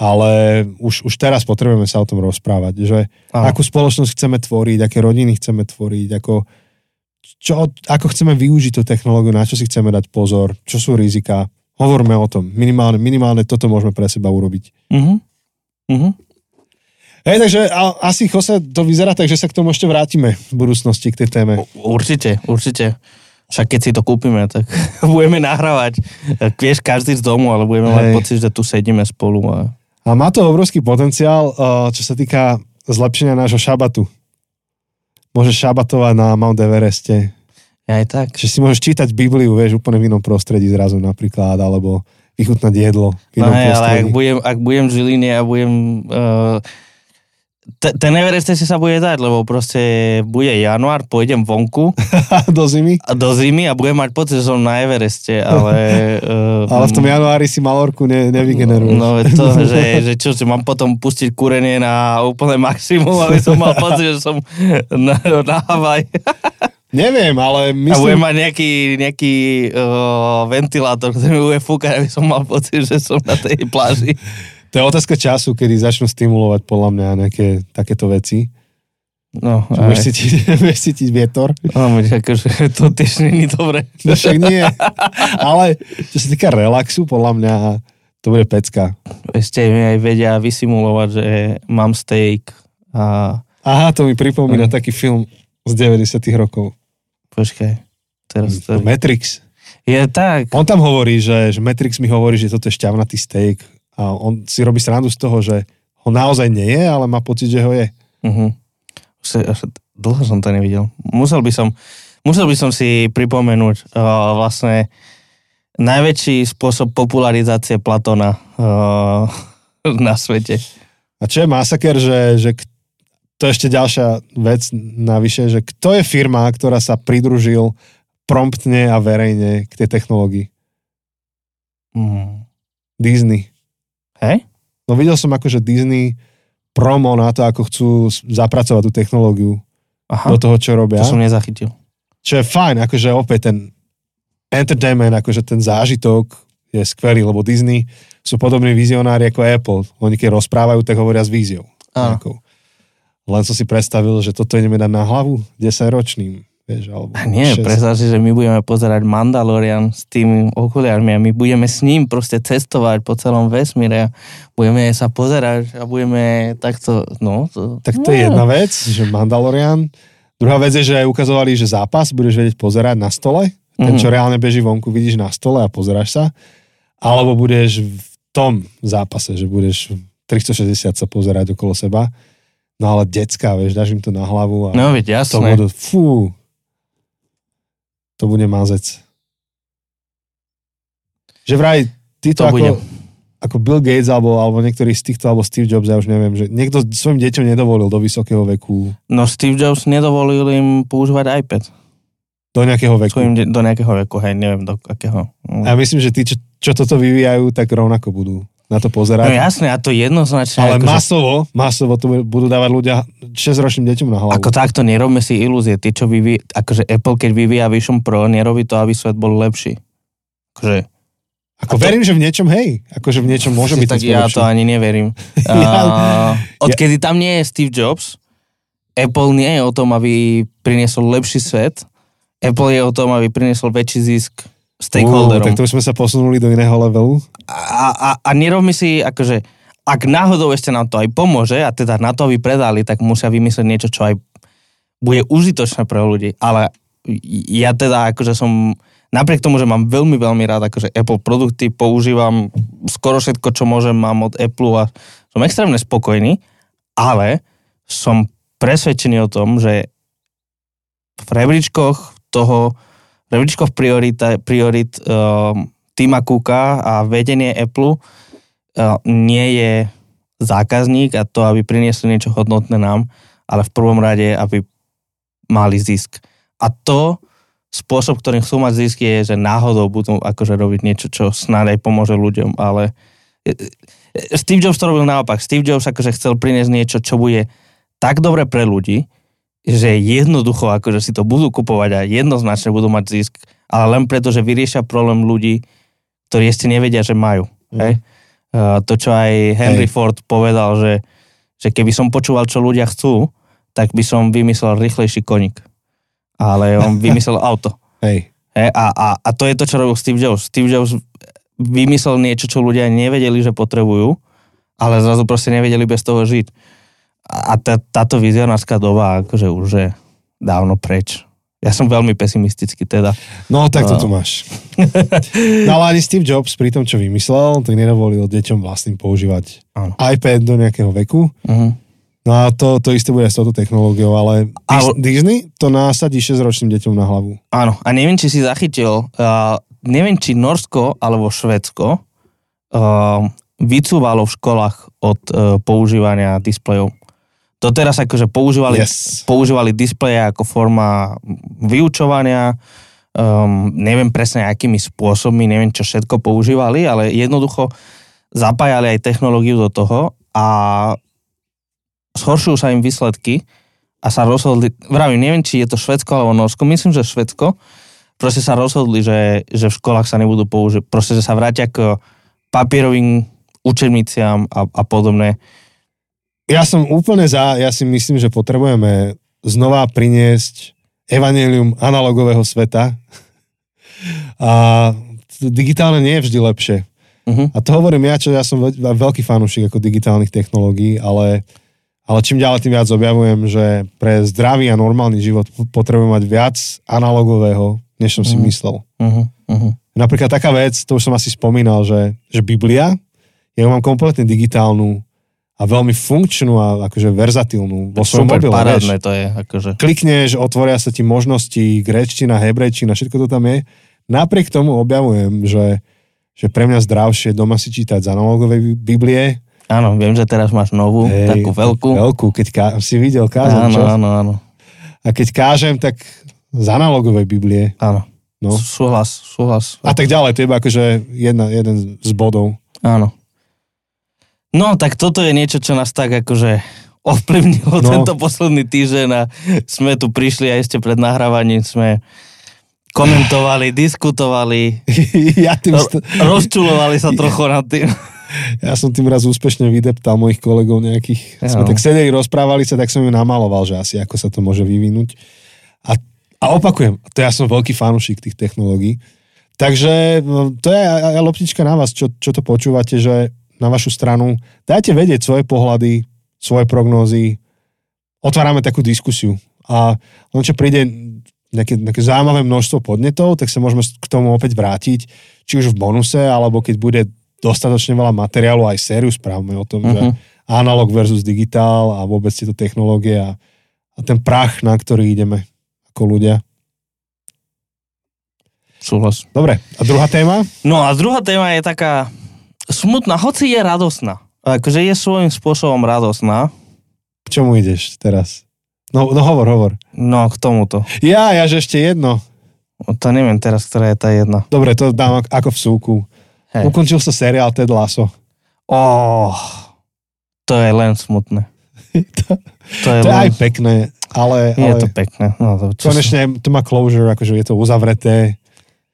Ale už, už teraz potrebujeme sa o tom rozprávať, že Aha. akú spoločnosť chceme tvoriť, aké rodiny chceme tvoriť, ako, čo, ako chceme využiť tú technológiu, na čo si chceme dať pozor, čo sú rizika. Hovorme o tom. Minimálne, minimálne toto môžeme pre seba urobiť. Uh-huh. Uh-huh. Hej, takže a, asi Jose to vyzerá tak, že sa k tomu ešte vrátime v budúcnosti k tej téme. Určite, určite. Však keď si to kúpime, tak [laughs] budeme nahrávať. Vieš, každý z domu, ale budeme Hej. mať pocit, že tu sedíme spolu. A... a má to obrovský potenciál, čo sa týka zlepšenia nášho šabatu môžeš šabatovať na Mount Evereste. aj tak. Že si môžeš čítať Bibliu, vieš, úplne v inom prostredí zrazu napríklad, alebo vychutnať jedlo v No inom ale prostredí. ak budem, ak budem v Žiline a budem... Uh, te- ten Everest si sa bude dať, lebo proste bude január, pôjdem vonku [laughs] Do zimy. a do zimy a budem mať pocit, že som na Evereste, ale... Uh, [laughs] Ale v tom januári si malorku ne, nevygeneruješ. No to, [laughs] že, že čo, že mám potom pustiť kúrenie na úplné maximum, aby som mal pocit, že som na, na Havaj. Neviem, ale A budem myslím, mať nejaký, nejaký uh, ventilátor, ktorý mi bude fúkať, aby som mal pocit, že som na tej pláži. To je otázka času, kedy začnú stimulovať podľa mňa nejaké takéto veci. No, Že aj. budeš cítiť, [laughs] budeš cítiť vietor. No, akože [laughs] to tiež není dobre. No však nie. Ale čo sa týka relaxu, podľa mňa to bude pecka. Ešte mi aj vedia vysimulovať, že mám steak a Aha, to mi pripomína Mm. taký film z 90 rokov. počkaj, teraz to... Matrix. Je tak. On tam hovorí, že, že Matrix mi hovorí, že toto je šťavnatý steak a on si robí srandu z toho, že ho naozaj nie je, ale má pocit, že ho je. Uh-huh. Už, až dlho som to nevidel. Musel by som, musel by som si pripomenúť uh, vlastne najväčší spôsob popularizácie Platona uh, [laughs] na svete. A čo je masaker, že, že to je ešte ďalšia vec navyše, že kto je firma, ktorá sa pridružil promptne a verejne k tej technológii? Mm. Disney. Hej? No videl som akože Disney promo na to, ako chcú zapracovať tú technológiu Aha, do toho, čo robia. to som nezachytil. Čo je fajn, akože opäť ten entertainment, akože ten zážitok je skvelý, lebo Disney sú podobní vizionári ako Apple. Oni keď rozprávajú, tak hovoria s víziou. Len som si predstavil, že toto ideme dať na hlavu 10 ročným. Vieš, alebo A nie, 6. predstav si, že my budeme pozerať Mandalorian s tými okuliarmi a my budeme s ním proste cestovať po celom vesmíre a budeme sa pozerať a budeme takto, no. To, Tak to je jedna vec, že Mandalorian. Druhá vec je, že aj ukazovali, že zápas budeš vedieť pozerať na stole. Ten, čo Mhm. reálne beží vonku, vidíš na stole a pozeráš sa. Alebo budeš v tom zápase, že budeš 360 sa pozerať okolo seba. No ale decka, vieš, dáš im to na hlavu a No veď to jasné. budú, fú, to bude mazec. Že vraj, ty to, To ako, bude. ako Bill Gates alebo, alebo niektorý z týchto, alebo Steve Jobs, ja už neviem, že niekto svojim deťom nedovolil do vysokého veku, No Steve Jobs nedovolil im používať iPad do nejakého veku. svojim de- do nejakého veku, hej, neviem do akého. Ja myslím, že tí, čo, čo toto vyvíjajú, tak rovnako budú na to No pozerať. jasné, a to jednoznačne. ale masovo, masovo to budú dávať ľudia 6-ročným deťom na hlavu. Ako takto nerobme si ilúzie. Tí, čo vyvíja, akože Apple, keď vyvíja Vision Pro, nerobí to, aby svet bol lepší. Akože, Ako verím, že v niečom, hej, akože v niečom môže byť tak ja to ani neverím. [laughs] Ja- uh, odkedy tam nie je Steve Jobs, Apple nie je o tom, aby priniesol lepší svet. Apple je o tom, aby priniesol väčší zisk Stakeholderom. tak to už sme sa posunuli do iného levelu. a, a, a nerobme si, akože, ak náhodou ešte nám to aj pomôže, a teda na to, aby predali, tak musia vymyslieť niečo, čo aj bude užitočné pre ľudí. Ale ja teda akože som, napriek tomu, že mám veľmi, veľmi rád akože Apple produkty, používam skoro všetko, čo môžem, mám od Apple a som extrémne spokojný, ale som presvedčený o tom, že v rebríčkoch toho, v rebríčkoch priorita, priorit um, Tima Cooka a vedenie Apple uh, nie je zákazník a to, aby priniesli niečo hodnotné nám, ale v prvom rade, aby mali zisk. A to spôsob, ktorým chcú mať zisk je, že náhodou budú akože robiť niečo, čo snáď aj pomôže ľuďom, ale e, e, Steve Jobs to robil naopak. Steve Jobs akože chcel priniesť niečo, čo bude tak dobre pre ľudí, že jednoducho akože si to budú kupovať a jednoznačne budú mať zisk, ale len preto, že vyriešia problém ľudí, ktorí este nevedia, že majú. Mm. Hej? Uh, to, čo aj Henry Hej. Ford povedal, že, že keby som počúval, čo ľudia chcú, tak by som vymyslel rýchlejší koník. Ale on [laughs] vymyslel auto. Hej. Hej? A, a, a to je to, čo robil Steve Jobs. Steve Jobs vymyslel niečo, čo ľudia nevedeli, že potrebujú, ale zrazu proste nevedeli bez toho žiť. A tá, táto vizionárska doba akože už je dávno preč. Ja som veľmi pesimistický teda. No, tak to tu máš. [laughs] No ale ani Steve Jobs pri tom, čo vymyslel, tak nedovolil deťom vlastným používať Áno. iPad do nejakého veku. Uh-huh. No a to, to isté bude s touto technológiou, ale Ale- Disney to násadí 6-ročným deťom na hlavu. Áno, a neviem, či si zachytil, uh, neviem, či Norsko alebo Švedsko uh, vycúvalo v školách od uh, používania displejov. Doteraz akože používali, Yes. používali displeje ako forma vyučovania, um, neviem presne akými spôsobmi, neviem čo všetko používali, ale jednoducho zapájali aj technológiu do toho a zhoršujú sa im výsledky a sa rozhodli, vravím, neviem, či je to Švedsko alebo Norsko, myslím, že Švedsko, proste sa rozhodli, že, že v školách sa nebudú použiť, proste, že sa vrátia k papierovým učebniciam a, a podobné. Ja som úplne za, ja si myslím, že potrebujeme znova priniesť evanelium analogového sveta. A digitálne nie je vždy lepšie. Uh-huh. A to hovorím ja, čo ja som veľ- veľký fanúšik ako digitálnych technológií, ale, ale čím ďalej tým viac objavujem, že pre zdravý a normálny život p- potrebujeme mať viac analogového, než som si Mhm. myslel. Uh-huh. Uh-huh. Napríklad taká vec, to už som asi spomínal, že, že Biblia, ja ju mám kompletne digitálnu a veľmi funkčnú a akože verzatilnú vo svojom mobile, parádne vieš. to je, akože. Klikneš, otvoria sa ti možnosti, gréčtina, hebrejčina, všetko to tam je. Napriek tomu objavujem, že, že pre mňa zdravšie doma si čítať z analogovej Biblie. Áno, viem, že teraz máš novú, Hej, takú veľkú. Veľkú, keď ká, si videl kázať, áno, čo? áno, áno, A keď kážem, tak z analogovej Biblie. áno. No. Súhlas, súhlas. A tak ďalej, to je iba akože jedna, jeden z bodov. Áno. No, tak toto je niečo, čo nás tak akože ovplyvnilo No. tento posledný týždeň a sme tu prišli a ešte pred nahrávaním sme komentovali, diskutovali, [laughs] ja, tým, st- rozčulovali sa trochu nad tým. [laughs] ja som tým raz úspešne vydeptal mojich kolegov nejakých. Ja. Sme tak sedeli, rozprávali sa, tak som ju namaloval, že asi ako sa to môže vyvinúť. A, a opakujem, to ja som veľký fanúšik tých technológií. Takže no, to je aj loptička na vás, čo, čo to počúvate, že na vašu stranu dajte vedieť svoje pohľady, svoje prognózy, otvárame takú diskusiu. A len čo príde nejaké, nejaké zaujímavé množstvo podnetov, tak sa môžeme k tomu opäť vrátiť, či už v bonuse, alebo keď bude dostatočne veľa materiálu, aj sériu správame o tom, uh-huh. že Mhm. analog versus digitál a vôbec tieto technológie a, a ten prach, na ktorý ideme ako ľudia. Súhlas. Dobre, a druhá téma? No a druhá téma je taká smutná, hoci je radosná. Akože je svojím spôsobom radosná. K čomu ideš teraz? No, no hovor, hovor. No, k tomuto. Ja, ja, že ešte jedno. No, To neviem teraz, ktorá je tá jedna. Dobre, to dám ak- ako v súku. Hej. Ukončil sa seriál Ted Lasso. Oh, to je len smutné. [laughs] to, To je, to je len, aj pekné, ale, je ale to pekné. No, to, konečne to má closure, akože je to uzavreté.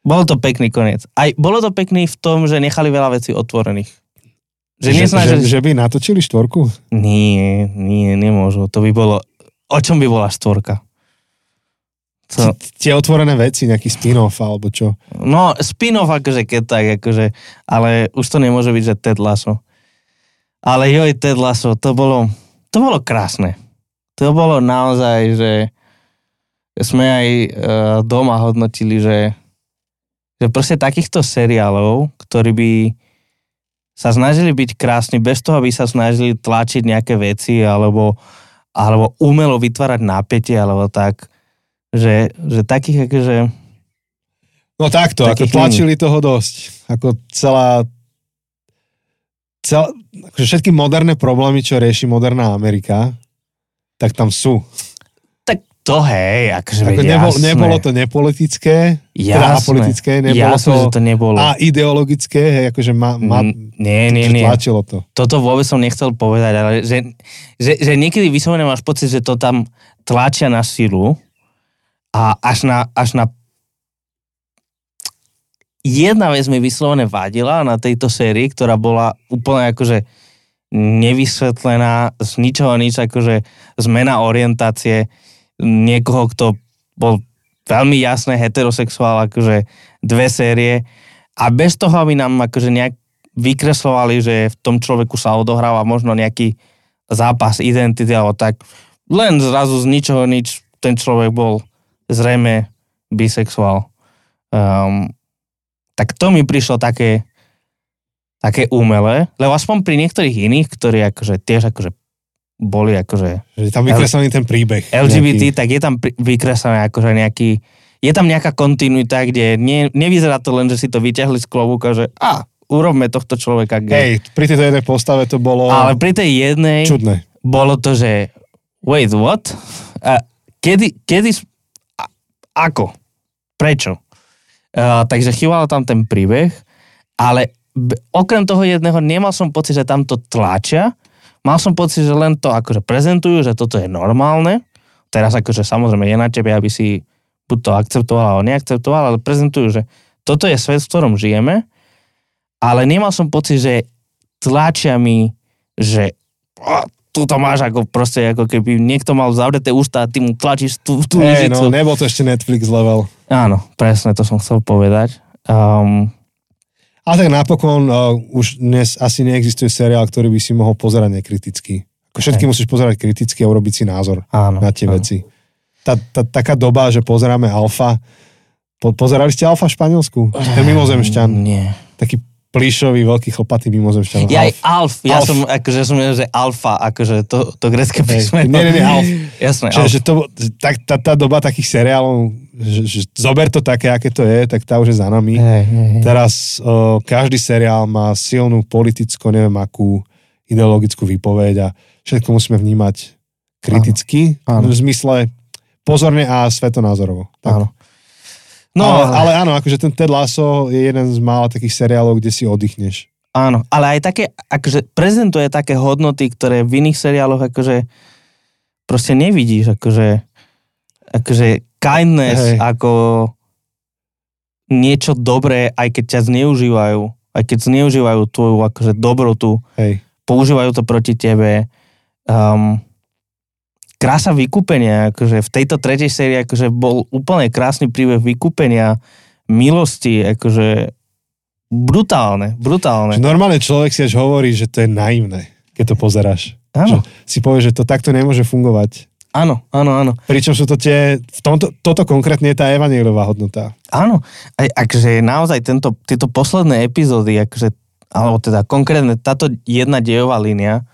Bol to pekný koniec. Aj bolo to pekný v tom, že nechali veľa vecí otvorených. Že, Že, že, nesnažili... že by natočili štvorku? Nie, nie, nemôžu. To by bolo... O čom by bola štvorka? To, Tie otvorené veci, nejaký spin-off alebo čo? no, spin-off akože keď tak, akože, ale už to nemôže byť, že Ted Lasso. Ale joj, Ted Lasso, to bolo, to bolo krásne. To bolo naozaj, že sme aj uh, doma hodnotili, že, že proste takýchto seriálov, ktorí by sa snažili byť krásni, bez toho by sa snažili tlačiť nejaké veci alebo, alebo umelo vytvárať napätie alebo tak, že, že takých akože No takto, ako tlačili toho dosť. Ako celá... Cel, akože všetky moderné problémy, čo rieši moderná Amerika, tak tam sú. To hej, akože Ako veď nebol, jasné. nebolo to nepolitické, teda jasné, apolitické, nebolo jasné, to, že to nebolo. a ideologické, hej, akože ma, ma, Mm, nie, nie, nie. tlačilo to. Toto vôbec som nechcel povedať, ale že, že, že niekedy vyslovene máš pocit, že to tam tlačia na silu a až na, až na jedna vec mi vyslovene vadila na tejto sérii, ktorá bola úplne akože nevysvetlená, z ničoho nič, akože zmena orientácie niekoho, kto bol veľmi jasné heterosexuál, akože dve série a bez toho, aby nám akože nejak vykreslovali, že v tom človeku sa odohráva možno nejaký zápas identity alebo tak, len zrazu z ničoho nič ten človek bol zrejme bisexuál. Um, tak to mi prišlo také také umelé, lebo aspoň pri niektorých iných, ktorí akože tiež akože boli akože Že je tam vykreslený ten príbeh. LGBT, nejaký. tak je tam vykreslené akože nejaký, je tam nejaká kontinuita, kde nie, nevyzerá to len, že si to vyťahli z klobúka, že a, urobme tohto človeka gay. Hej, pri tejto jednej postave to bolo Ale pri tej jednej čudné. bolo to, že wait, what? A kedy, kedy, a, ako? Prečo? Uh, takže chýbal tam ten príbeh, ale okrem toho jedného nemal som pocit, že tam to tlačia, mal som pocit, že len to akože prezentujú, že toto je normálne. Teraz akože samozrejme je na tebe, aby si buď to akceptoval alebo neakceptoval, ale prezentujú, že toto je svet, v ktorom žijeme, ale nemal som pocit, že tlačia mi, že "A, tu to máš ako proste, ako keby niekto mal zavreté ústa a ty mu tlačíš tú, tú lyžicu. no, nebol to ešte Netflix level. Áno, presne, to som chcel povedať. Um, A tak napokon uh, už dnes asi neexistuje seriál, ktorý by si mohol pozerať nekriticky. Ako všetky Hej. musíš pozerať kriticky a urobiť si názor áno. na tie áno. veci. Tá, tá, taká doba, že pozeráme Alfa, po, pozerali ste Alfa v Španielsku? Ten mimozemšťan, Nie. taký plíšový, veľký chlpatý mimozemšťan. Ja aj Alf. Ja Alf. som, akože som že Alfa, akože to, to grecké písmeno. nie, nie, nie, Alf. [laughs] Jasné, Čiže, Alf. že to, tak, tá, tá doba takých seriálov, že, že zober to také, aké to je, tak tá už je za nami. Hej, hej, hej. Teraz uh, každý seriál má silnú politickú, neviem akú ideologickú výpoveď a všetko musíme vnímať kriticky, Áno, áno. v zmysle pozorne a svetonázorovo. Tak. Áno. No, ale, ale áno, akože ten Ted Lasso je jeden z mála takých seriálov, kde si oddychneš. Áno, ale aj také, akože prezentuje také hodnoty, ktoré v iných seriáloch akože proste nevidíš, akože, akože kindness Hej. ako niečo dobré, aj keď ťa zneužívajú, aj keď zneužívajú tvoju akože dobrotu, Hej. používajú to proti tebe. Um, krása vykúpenia, akože v tejto tretej sérii akože bol úplne krásny príbeh vykúpenia, milosti, akože brutálne, brutálne. Že normálne človek si až hovorí, že to je naivné, keď to pozeráš. Áno, Že si povie, že to takto nemôže fungovať. áno, áno, áno. Pričom sú to tie, v tomto, toto konkrétne je tá evanielová hodnota. Áno, aj, akože naozaj tento, tieto posledné epizódy, akože, alebo teda konkrétne táto jedna dejová línia,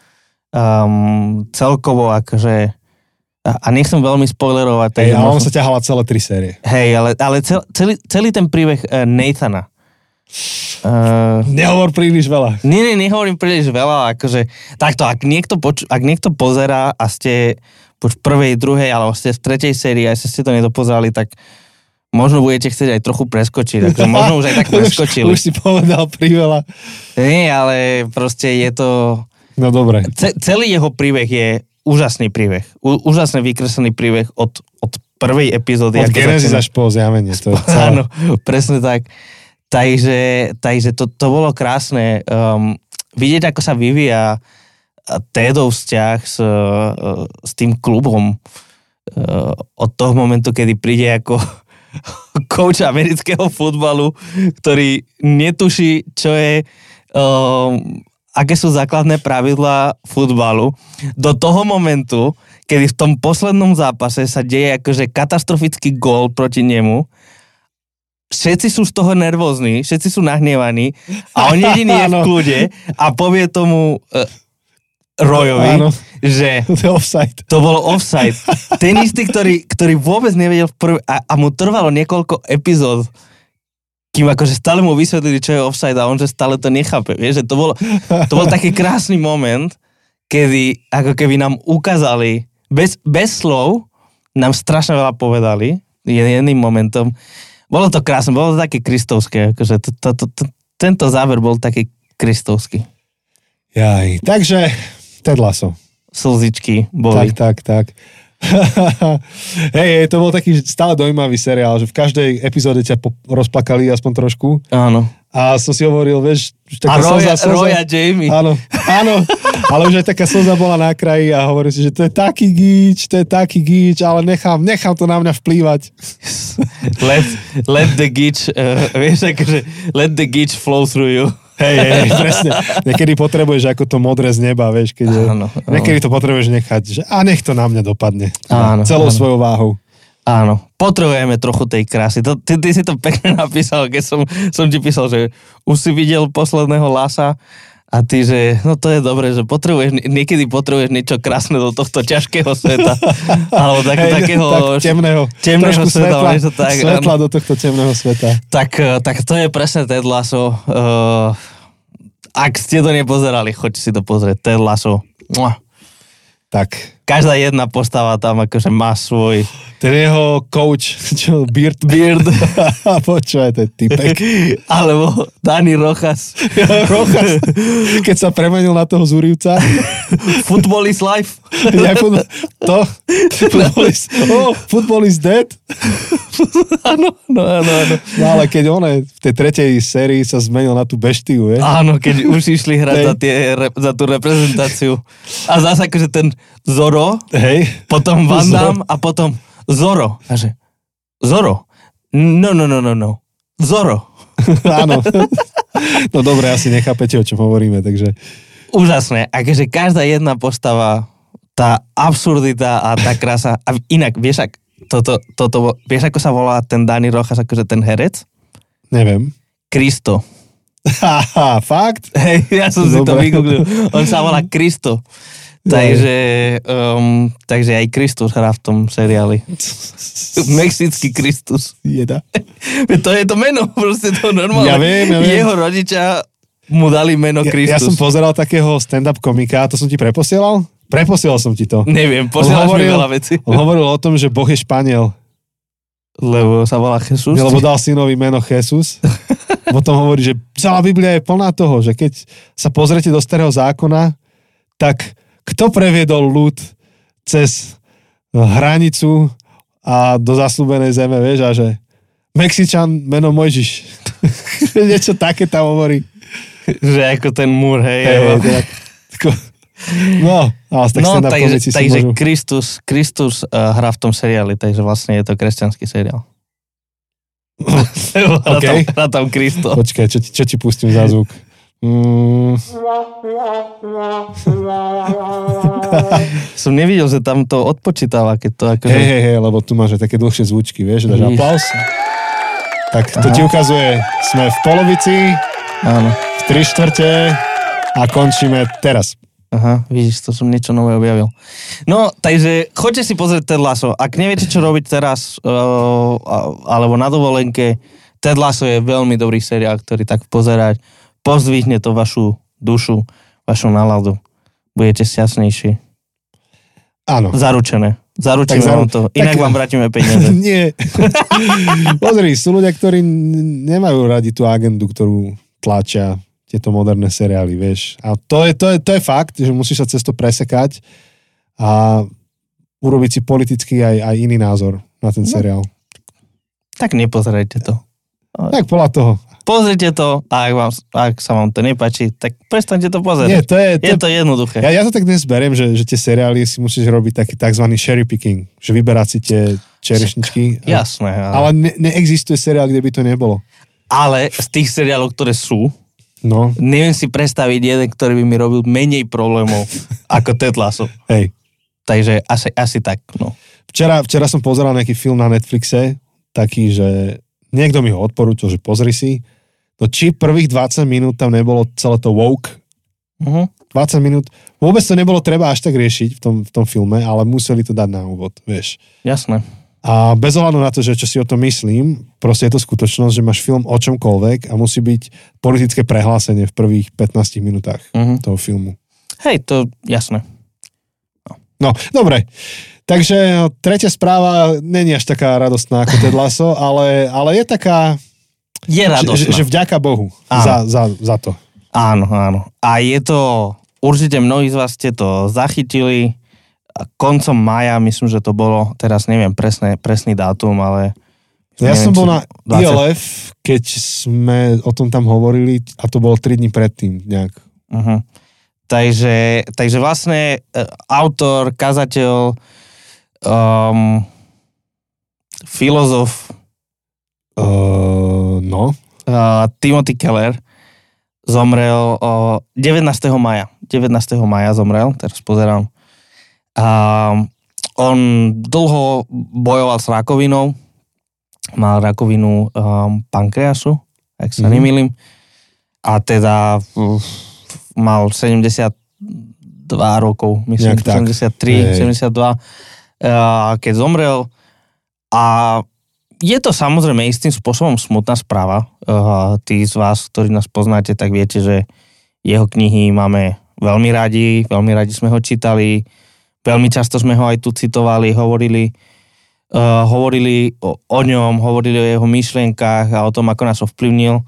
um, celkovo akože, a, nechcem veľmi spoilerovať, Hej, a on možno- sa ťahala celé tri série. hej, ale, ale cel, celý, celý ten príbeh uh, Nathana, uh, Nehovor príliš veľa. nie, nie, nehovorím príliš veľa, akože takto, ak niekto, poču, ak niekto pozerá a ste buď v prvej, druhej, alebo ste v tretej sérii a ste to nedopozerali, tak možno budete chcieť aj trochu preskočiť, akože možno už aj tak [laughs] preskočili. už, už si povedal priveľa. Nie, ale proste je to... No dobre. Ce, celý jeho príbeh je úžasný príbeh. U, úžasne vykreslený príbeh od, od prvej epizódy. Od Genesis až po zjavenie. To je [laughs] celé. Áno, presne tak. Takže, takže to, to bolo krásne. Um, vidieť, ako sa vyvíja uh, Tedov vzťah s, uh, s tým klubom uh, od toho momentu, kedy príde ako [laughs] coach amerického futbalu, ktorý netuší, čo je um, aké sú základné pravidlá futbalu, do toho momentu, kedy v tom poslednom zápase sa deje akože katastrofický gól proti nemu, všetci sú z toho nervózni, všetci sú nahnevaní a on jediný je v [laughs] kľude a povie tomu uh, Royovi, Áno. že [laughs] To offside. to bolo offside. Ten istý, ktorý, ktorý vôbec nevedel v prv... a, a mu trvalo niekoľko epizód, kým akože stále mu vysvetlili, čo je offside a on že stále to nechápe. Vieš, že to bol, to bol taký krásny moment, kedy ako keby nám ukázali, bez, bez slov, nám strašne veľa povedali jedným momentom. Bolo to krásne, bolo to také kristovské, akože to, to, to, to, tento záver bol taký kristovský. Jaj. Takže Ted Lasso. Slzičky boli. Tak, tak, tak. [laughs] hej, to bol taký stále dojímavý seriál, že v každej epizóde ťa po- rozplakali aspoň trošku. Áno. A som si hovoril, vieš, už A taká Roya, slza, slza. Roya Jamie. Áno, áno, ale už aj taká slza bola na kraji a hovorím si, že to je taký gíč, to je taký gíč, ale nechám, nechám to na mňa vplývať. let, let the gitch, uh, vieš, akože let the gitch flow through you. Hej, hej, presne. Niekedy potrebuješ ako to modré z neba, vieš, keď je, Áno, áno. niekedy to potrebuješ nechať, že a nech to na mňa dopadne. Áno, celou áno. svojou váhou. Áno, potrebujeme trochu tej krásy. To, ty, ty si to pekne [laughs] napísal, keď som, som ti písal, že už si videl posledného lasa A ty, že no to je dobré, že potrebuješ, niekedy potrebuješ niečo krásne do tohto ťažkého sveta. [laughs] Alebo tak, Hej, takého tak temného, temného sveta. svetla, niečo tak, svetla do tohto temného sveta. tak, eh, tak to je presne Ted Lasso. Uh, ak ste to nepozerali, choďte si to pozrieť. Ted Lasso. Mua. Tak, Každá jedna postava tam akože má svoj ten jeho coach, [laughs] čo, Beard, beard. [laughs] počúvaj, to je typek. [laughs] Alebo Dani Rojas. Rochas, keď sa premenil na toho Zúrivca, Football is life. ja to, football is, oh, football is dead. Áno, no, áno, áno. No ale keď on v tej tretej sérii sa zmenil na tú beštiu, vieš? Áno, keď už išli hrať za, tie, za tú reprezentáciu. A zase akože ten Zoro, Hej, potom Van. Damme a potom Zoro. A že, Zoro? No, no, no, no, no. Zoro. [laughs] áno. No dobre, asi nechápete, o čom hovoríme, takže... Úžasné. Akože každá jedna postava, tá absurdita a tá krása. A inak, vieš, ak, toto, toto, vieš, ako sa volá ten Dani Rojas, akože ten herec? Neviem. Kristo. Haha, fakt? Hej, ja som si to Dobre. vygooglil. On sa volá Kristo. Takže, um, takže aj Kristus hrá v tom seriáli. [laughs] Mexický Kristus. Jeda. [laughs] To je to meno, proste to normálne. Ja viem, ja viem. Jeho rodičia mu dali meno Ja, Kristus. ja som pozeral takého stand-up komika, to som ti preposielal? Preposielal som ti to. Neviem, posielaš mi hovoril- veľa vecí. On hovoril o tom, že Boh je Španiel, Lebo sa volá Jesus. lebo dal synovi meno Jesus. [laughs] Potom hovorí, že celá Biblia je plná toho, že keď sa pozrete do starého zákona, tak kto previedol ľud cez hranicu a do zaslúbenej zeme, vieš, a že Mexičan meno Mojžiš. [laughs] Niečo také tam hovorí. Že ako ten múr, hej. Hej, alebo- tak, tako, no, ale tak no, takže, takže môžu... Kristus, Kristus uh, hrá v tom seriáli, takže vlastne je to kresťanský seriál. hrá, OK. tam, hrá tam Kristo. Počkaj, čo, ti- čo ti pustím za zvuk? Mm, Som nevidel, že tam to odpočítava, keď to akože... hej, hej, hej, lebo tu máš aj také dlhšie zvučky, vieš, dáš aplaus. Tak to ti ukazuje, sme v polovici, Áno. v tri štvrte a končíme teraz. Aha, vidíš, to som niečo nové objavil. No, takže choďte si pozrieť Ted Lasso. Ak neviete, čo robiť teraz, uh, alebo na dovolenke, Ted Lasso je veľmi dobrý seriál, ktorý tak pozerať, pozdvihne to vašu dušu, vašu náladu. Budete šťastnejší. Áno. Zaručené. Zaručíme Tak zaru- vám to. Inak tak- vám vrátime peniaze. [laughs] Nie. [laughs] Pozri, sú ľudia, ktorí nemajú radi tú agendu, ktorú tlačia tieto moderné seriály, vieš. A to je, to je, to je fakt, že musíš sa cez to presekať a urobiť si politicky aj, aj iný názor na ten No. seriál. tak nepozerajte to. Tak podľa toho. Pozrite to a ak, vám, ak sa vám to nepáči, tak prestaňte to pozerať. Nie, to je, to, je to jednoduché. ja, ja to tak dnes beriem, že, že tie seriály si musíš robiť taký tzv. cherry picking, že vyberať si tie čerešničky. A- Jasné. Ale, Ale ne, neexistuje seriál, kde by to nebolo. ale z tých seriálov, ktoré sú, No, neviem si predstaviť jeden, ktorý by mi robil menej problémov [laughs] ako Ted Lasso. hej. Takže asi, asi tak, no. Včera, včera som pozeral nejaký film na Netflixe, taký, že niekto mi ho odporúčil, že pozri si. No či prvých 20 minút tam nebolo celé to woke, Uh-huh. 20 minút, vôbec to nebolo treba až tak riešiť v tom, v tom filme, ale museli to dať na úvod, vieš. Jasné. A bez ohľadu na to, že čo si o tom myslím, proste je to skutočnosť, že máš film o čomkoľvek a musí byť politické prehlásenie v prvých 15 minútach Uh-huh. toho filmu. Hej, to jasné. No, dobre. Takže no, tretia správa není až taká radostná ako Ted Lasso, [laughs] ale, ale je taká, Je radostná. že, že vďaka Bohu Áno. za, za, za to. Áno, áno. A je to, určite mnohí z vás ste to zachytili koncom maja, myslím, že to bolo, teraz neviem presné, presný dátum, ale... Ja neviem, som bol na 20. ILF, keď sme o tom tam hovorili a to bolo 3 dní predtým nejak. Uh-huh. Takže, takže vlastne uh, autor, kazateľ, um, filozof Uh, no, uh, Timothy Keller zomrel uh, 19. maja. 19. maja zomrel, teraz pozerám. Um, on dlho bojoval s rakovinou, mal rakovinu um, pankreasu, ak sa Mhm. nemýlim. A teda v mal 72 rokov, myslím, Nejak tak. 73, Hej. 72, uh, keď zomrel. A je to samozrejme istým spôsobom smutná správa. Tí z vás, ktorí nás poznáte, tak viete, že jeho knihy máme veľmi radi, veľmi radi sme ho čítali, veľmi často sme ho aj tu citovali, hovorili, hovorili o, ňom, hovorili o jeho myšlienkách a o tom, ako nás ovplyvnil.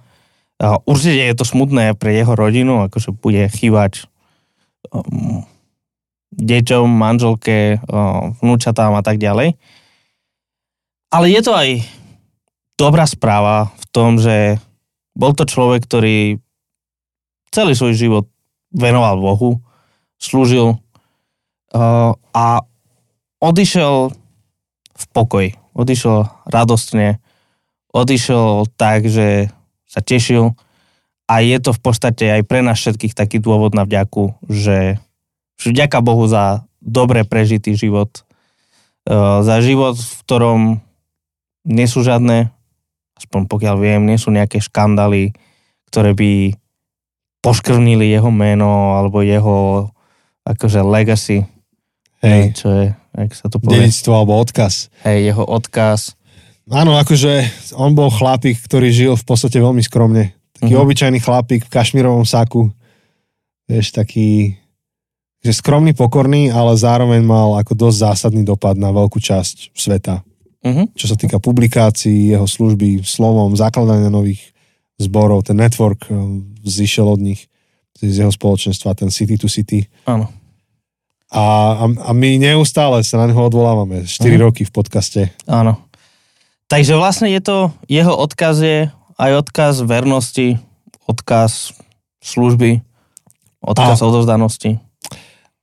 Určite je to smutné pre jeho rodinu, akože bude chýbať um, deťom, manželke, vnúčatám a tak ďalej. Ale je to aj dobrá správa v tom, že bol to človek, ktorý celý svoj život venoval Bohu, slúžil a odišiel v pokoji. Odišiel radostne, odišiel tak, že sa tešil a je to v podstate aj pre nás všetkých taký dôvod na vďaku, že vďaka Bohu za dobre prežitý život, uh, za život, v ktorom nie sú žiadne, aspoň pokiaľ viem, nie sú nejaké škandály, ktoré by poškrnili jeho meno alebo jeho akože legacy, Hej, čo je, jak sa to povie, dedictvo alebo odkaz. hej, jeho odkaz. Áno, akože on bol chlapík, ktorý žil v podstate veľmi skromne. Taký Mhm. obyčajný chlapík v kašmírovom saku. Vieš, taký že skromný, pokorný, ale zároveň mal ako dosť zásadný dopad na veľkú časť sveta. Mhm. Čo sa týka publikácií, jeho služby, slovom, zakladania nových zborov, ten network eh, zišiel od nich, z jeho spoločenstva, ten City to City. Áno. A, a, a my neustále sa na neho odvolávame. 4 Mhm. roky v podcaste. Áno. Takže vlastne je to, jeho odkaz je aj odkaz vernosti, odkaz služby, odkaz A- odovzdanosti.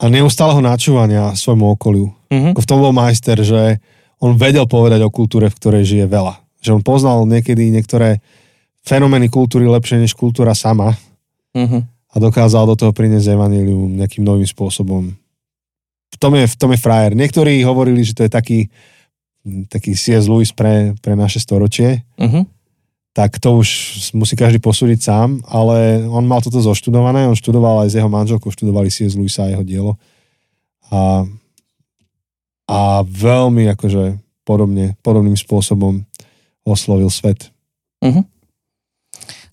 A neustáleho načúvania svojmu okoliu. Mhm. Ako v tom bol majster, že on vedel povedať o kultúre, v ktorej žije veľa. Že on poznal niekedy niektoré fenomény kultúry lepšie než kultúra sama Mhm. a dokázal do toho priniesť evanílium nejakým novým spôsobom. V tom je, v tom je frajer. Niektorí hovorili, že to je taký, taký C.S. Lewis pre, pre naše storočie, Mhm. Tak to už musí každý posúdiť sám, ale on mal toto zoštudované, on študoval aj s jeho manželkou, študovali C.S. Lewisa a jeho dielo. A, a veľmi akože podobne, podobným spôsobom oslovil svet. Mhm.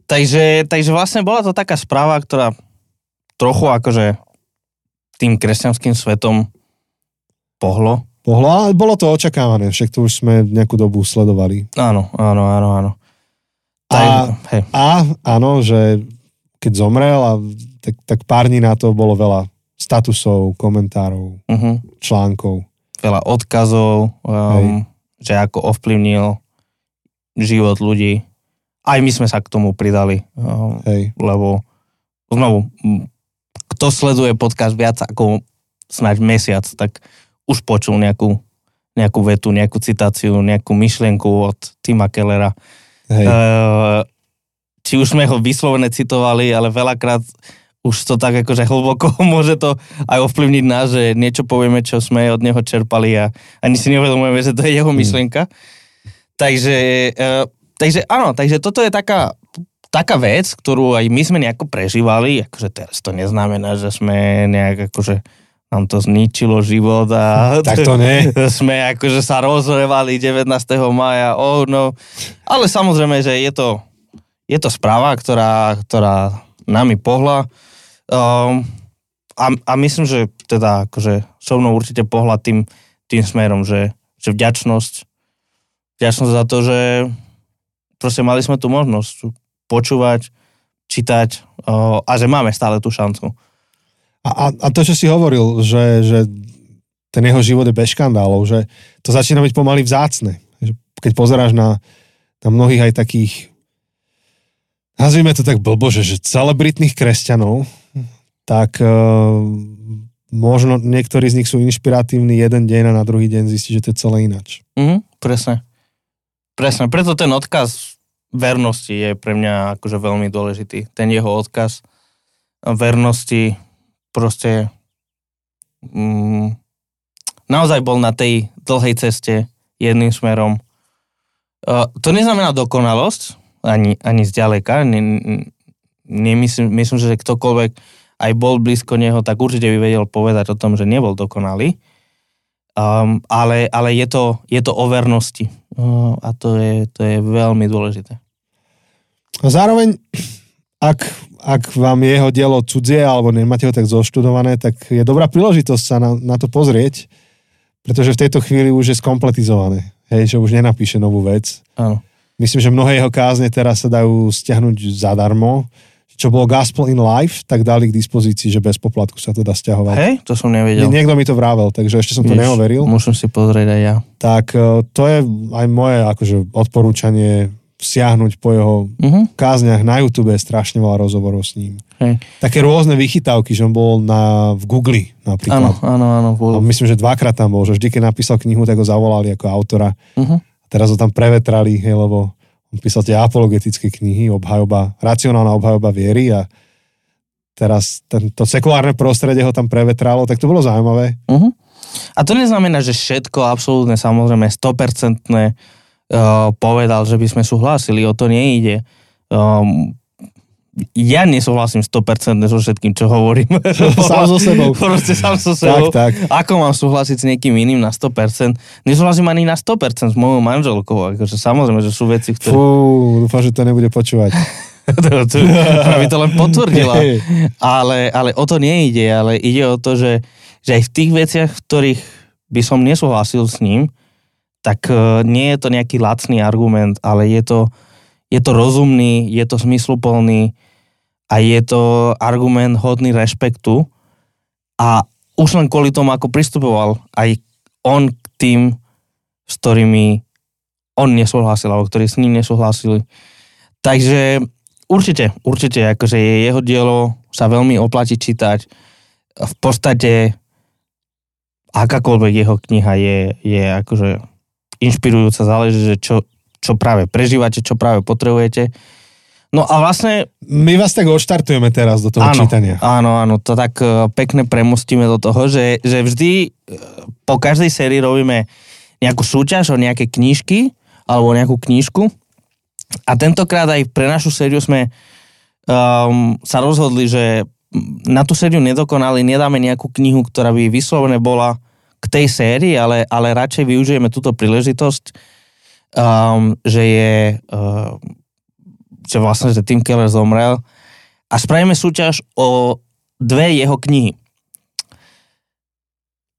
Takže, takže vlastne bola to taká správa, ktorá trochu akože tým kresťanským svetom pohlo. Pohlo, ale bolo to očakávané, však to už sme nejakú dobu sledovali. Áno, áno, áno, áno. A- hej. A áno, že keď zomrel, a tak, tak pár dní na to bolo veľa statusov, komentárov, Uh-huh. článkov. Veľa odkazov, um, že ako ovplyvnil život ľudí. Aj my sme sa k tomu pridali, um, Hej. lebo znovu, kto sleduje podcast viac ako snáď mesiac, tak už počul nejakú, nejakú vetu, nejakú citáciu, nejakú myšlienku od Tima Kellera. Hej. Uh, či už sme ho vyslovene citovali, ale veľakrát už to tak akože hlboko [laughs] môže to aj ovplyvniť nás, že niečo povieme, čo sme od neho čerpali a ani si neuvedomujeme, že to je jeho myšlienka. Takže, uh, takže áno, takže toto je taká, taká vec, ktorú aj my sme nejako prežívali, akože teraz to neznamená, že sme nejak akože nám to zničilo život a [laughs] Tak to nie. [laughs] sme akože sa rozrevali 19. maja, oh no. Ale samozrejme, že je to, je to správa, ktorá, ktorá nami pohla. Um, a, a myslím, že teda akože so mnou určite pohla tým, tým smerom, že, že vďačnosť, vďačnosť za to, že proste mali sme tu možnosť počúvať, čítať uh, a že máme stále tú šancu. A, a, a to, čo si hovoril, že, že ten jeho život je bez škandálov, že to začína byť pomaly vzácne. Keď pozeráš na, na mnohých aj takých, nazvime to tak blbo, že, celebritných kresťanov, tak uh, možno niektorí z nich sú inšpiratívni jeden deň a na druhý deň zistí, že to je celé ináč. Mhm, presne. Presne, preto ten odkaz vernosti je pre mňa akože veľmi dôležitý. Ten jeho odkaz vernosti proste mm, naozaj bol na tej dlhej ceste jedným smerom. Uh, to neznamená dokonalosť, ani, ani zďaleka. Ne, nemyslím, myslím, že ktokoľvek, aj bol blízko neho, tak určite by vedel povedať o tom, že nebol dokonalý. Um, ale ale je, to, je to o vernosti uh, a to je, to je veľmi dôležité. Zároveň, ak, ak vám jeho dielo cudzie alebo nemáte ho tak zoštudované, tak je dobrá príležitosť sa na, na to pozrieť, pretože v tejto chvíli už je skompletizované. Hej, že už nenapíše novú vec. Áno. Myslím, že mnohé jeho kázne teraz sa dajú stiahnuť zadarmo čo bolo Gospel in Life, tak dali k dispozícii, že bez poplatku sa to dá stiahovať. Hej, to som nevedel. Nie, niekto mi to vravel, takže ešte som to Víš, neoveril. Musím si pozrieť aj ja. Tak e, to je aj moje akože, odporúčanie siahnuť po jeho Uh-huh. kázniach na YouTube, je strašne veľa rozhovorov s ním. Hej. Také rôzne vychytávky, že on bol na, v Google Áno, napríklad. áno, áno. A Bol. myslím, že dvakrát tam bol, že vždy, keď napísal knihu, tak ho zavolali ako autora. Uh-huh. Teraz ho tam prevetrali, hej, lebo on písal tie apologetické knihy, obhajoba, racionálna obhajoba viery a teraz tento sekulárne prostredie ho tam prevetralo, tak to bolo zaujímavé. Uh-huh. A to neznamená, že všetko absolútne samozrejme 100% uh, povedal, že by sme súhlasili, o to nejde. Um, ja nesúhlasím 100% so všetkým, čo hovorím. [laughs] Sám so sebou. Proste sám so sebou. Tak, tak. Ako mám súhlasiť s niekým iným na 100%? Nesúhlasím ani na 100% s mojou manželkou. Akože samozrejme, že sú veci, ktoré... Fú, dúfam, že to nebude počúvať. [laughs] to, to, by to len potvrdila. [laughs] Ale, ale o to nejde, ale ide o to, že, že aj v tých veciach, v ktorých by som nesúhlasil s ním, tak uh, nie je to nejaký lacný argument, ale je to, je to rozumný, je to zmysluplný a je to argument hodný rešpektu a už len kvôli tomu, ako pristupoval aj on k tým, s ktorými on nesúhlasil, alebo ktorí s ním nesúhlasili. Takže určite, určite, akože jeho dielo sa veľmi oplatí čítať. V podstate akákoľvek jeho kniha je, je akože inšpirujúca, záleží, že čo, čo práve prežívate, čo práve potrebujete. No a vlastne... My vás tak odštartujeme teraz do toho áno, čítania. Áno, áno, to tak uh, pekne premostíme do toho, že, že vždy uh, po každej sérii robíme nejakú súťaž o nejaké knižky alebo nejakú knižku a tentokrát aj pre našu sériu sme um, sa rozhodli, že na tú sériu nedokonali, nedáme nejakú knihu, ktorá by vyslovene bola k tej sérii, ale, ale radšej využijeme túto príležitosť, um, že je uh, že vlastne, že Tim Keller zomrel a spravíme súťaž o dve jeho knihy.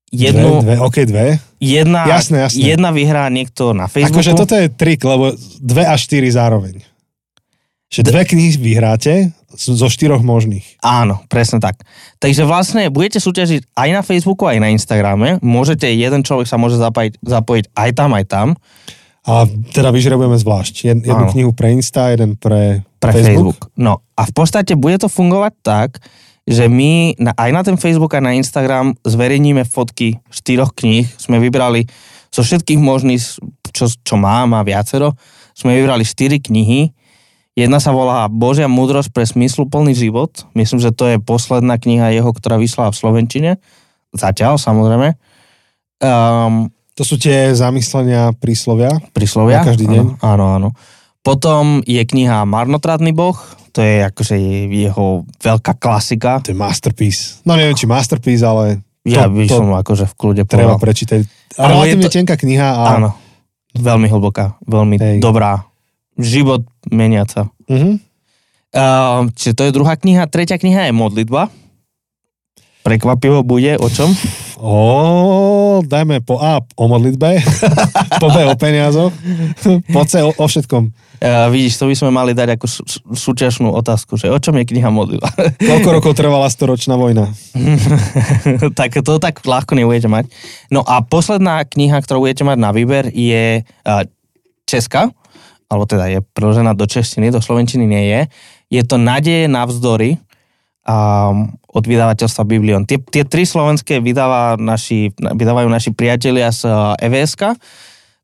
Jednu, Dve, dve, OK, dve. jedna, Jasné, jasné. jedna vyhrá niekto na Facebooku. Akože toto je trik, lebo dve a štyri zároveň. Že dve knihy vyhráte zo štyroch možných. Áno, presne tak. Takže vlastne budete súťažiť aj na Facebooku, aj na Instagrame. Môžete, jeden človek sa môže zapojiť, zapojiť aj tam, aj tam. A teda vyžrebujeme zvlášť. Jed, jednu Áno. knihu pre Insta, jeden pre, pre Facebook. Facebook. No a v podstate bude to fungovať tak, že my na, aj na ten Facebook a na Instagram zverejníme fotky štyroch kníh. Sme vybrali zo všetkých možných, čo, čo mám a viacero, sme vybrali štyri knihy. Jedna sa volá Božia múdrosť pre smysluplný život. Myslím, že to je posledná kniha jeho, ktorá vyšla v Slovenčine. Zatiaľ, samozrejme. Um, To sú tie zamyslenia príslovia. príslovia. Na každý deň. Áno, áno, áno. Potom je kniha Marnotratný boh, to je akože jeho veľká klasika. To je masterpiece. No neviem, či masterpiece, ale Ja to, by to som akože v kľude treba povedal. prečítať. A Ale relatívne je to- tenká kniha a... Áno, veľmi hlboká, veľmi Hej. dobrá. Život meniaca. Uh-huh. Uh, čiže to je druhá kniha. Tretia kniha je Modlitba. Prekvapivo bude, o čom? O, dajme po A o modlitbe, [laughs] po B o peniazoch, po C o, o všetkom. Uh, vidíš, to by sme mali dať ako sú, sú- súťažnú otázku, že o čom je kniha Modlitba? [laughs] Koľko rokov trvala storočná vojna? [laughs] tak to tak ľahko nebudete mať. No a posledná kniha, ktorú budete mať na výber je uh, Česká, alebo teda je preložená do češtiny, do slovenčiny nie je. Je to Nadeje navzdory um, od vydavateľstva Biblion. Tie, tie tri slovenské vydáva naši, vydávajú naši priatelia z uh, EVSK,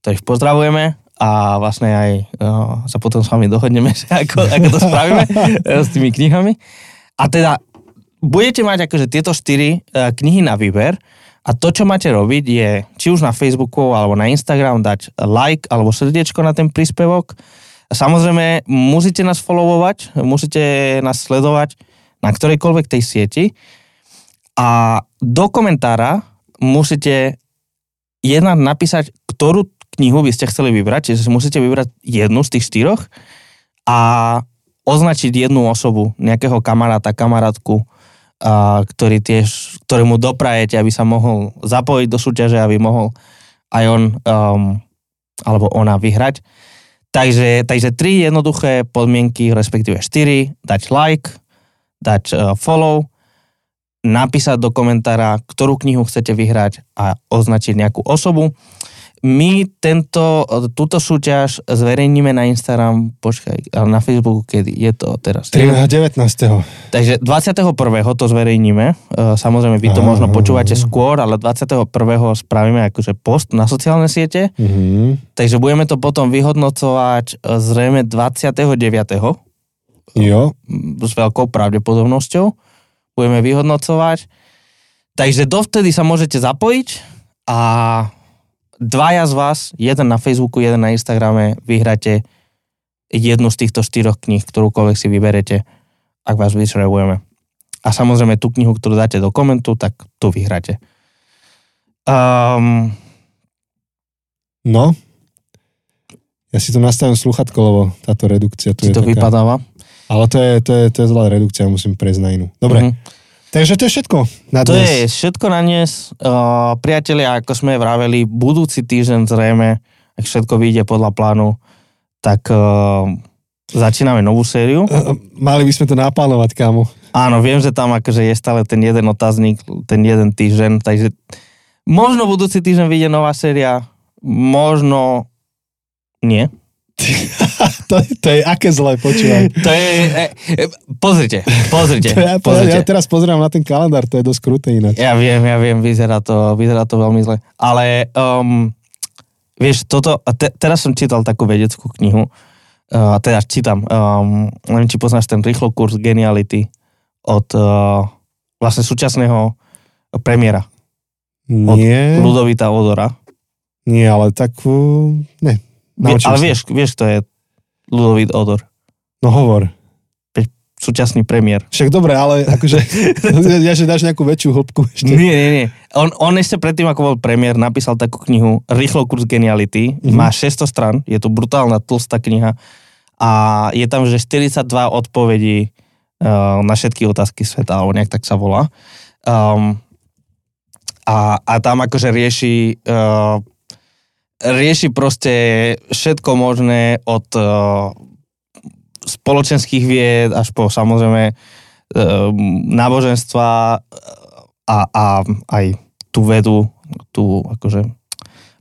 ktorých pozdravujeme a vlastne aj uh, sa potom s vami dohodneme, [laughs] že ako, ako to spravíme [laughs] eh, s tými knihami. A teda budete mať akože tieto štyri uh, knihy na výber a to, čo máte robiť je, či už na Facebooku alebo na Instagram dať like alebo srdiečko na ten príspevok. Samozrejme, musíte nás followovať, musíte nás sledovať na ktorejkoľvek tej sieti a do komentára musíte jedna napísať, ktorú knihu by ste chceli vybrať, čiže musíte vybrať jednu z tých štyroch a označiť jednu osobu, nejakého kamaráta, kamarátku, a, ktorý tiež, ktorému doprajete, aby sa mohol zapojiť do súťaže, aby mohol aj on um, alebo ona vyhrať. Takže, takže tri jednoduché podmienky, respektíve štyri, dať like, dať uh, follow, napísať do komentára, ktorú knihu chcete vyhrať a označiť nejakú osobu. My tento, túto súťaž zverejníme na Instagram, počkaj, ale na Facebooku, kedy je to teraz? 19. Takže 21. to zverejníme. E, samozrejme, vy to Aha. možno počúvate skôr, ale 21. spravíme akože post na sociálne siete. Mm-hmm. Takže budeme to potom vyhodnocovať e, zrejme 29. Jo. S veľkou pravdepodobnosťou. Budeme vyhodnocovať. Takže dovtedy sa môžete zapojiť a dvaja z vás, jeden na Facebooku, jeden na Instagrame, vyhráte jednu z týchto štyroch kníh, ktorúkoľvek si vyberete, ak vás vyšrebujeme. A samozrejme tú knihu, ktorú dáte do komentu, tak tu vyhráte. Um, no, ja si tu nastavím sluchatko, lebo táto redukcia tu je to taká... vypadáva. Ale to je, to, je, to je zlá redukcia, musím prejsť na inú. Dobre, mm-hmm. Takže to je všetko na dnes. To je všetko na dnes. Uh, priatelia, ako sme vraveli, budúci týždeň zrejme, ak všetko vyjde podľa plánu, tak uh, začíname novú sériu. Uh, mali by sme to naplánovať, kámo. Áno, viem, že tam akože je stále ten jeden otáznik, ten jeden týždeň, takže možno budúci týždeň vyjde nová séria, možno nie. [laughs] to, to je aké zlé, počúvaj. To je, e, e, pozrite, pozrite, [laughs] ja, pozrite. Ja teraz pozerám na ten kalendár, to je dosť kruté ináč. Ja viem, ja viem, vyzerá to, vyzerá to veľmi zle. Ale um, vieš, toto, te, teraz som čítal takú vedeckú knihu, uh, teda čítam, um, neviem, či poznáš ten rýchlo kurz Geniality od uh, vlastne súčasného premiéra. Nie. Od Ludovita Odora. Nie, ale tak, uh, ne, Naučím ale vieš, vieš, to je Ludovít Odor. No hovor. Súčasný premiér. Však dobre, ale akože, [laughs] ja že dáš nejakú väčšiu hĺbku ešte. Nie, nie, nie. On, on ešte predtým, ako bol premiér, napísal takú knihu Rýchlo kurz geniality. Mm-hmm. Má 600 stran, je to brutálna, tlstá kniha. A je tam, že 42 odpovedí uh, na všetky otázky sveta, alebo nejak tak sa volá. Um, a, a tam akože rieši uh, rieši proste všetko možné od uh, spoločenských vied až po samozrejme uh, náboženstva a, a aj tú vedu, tú akože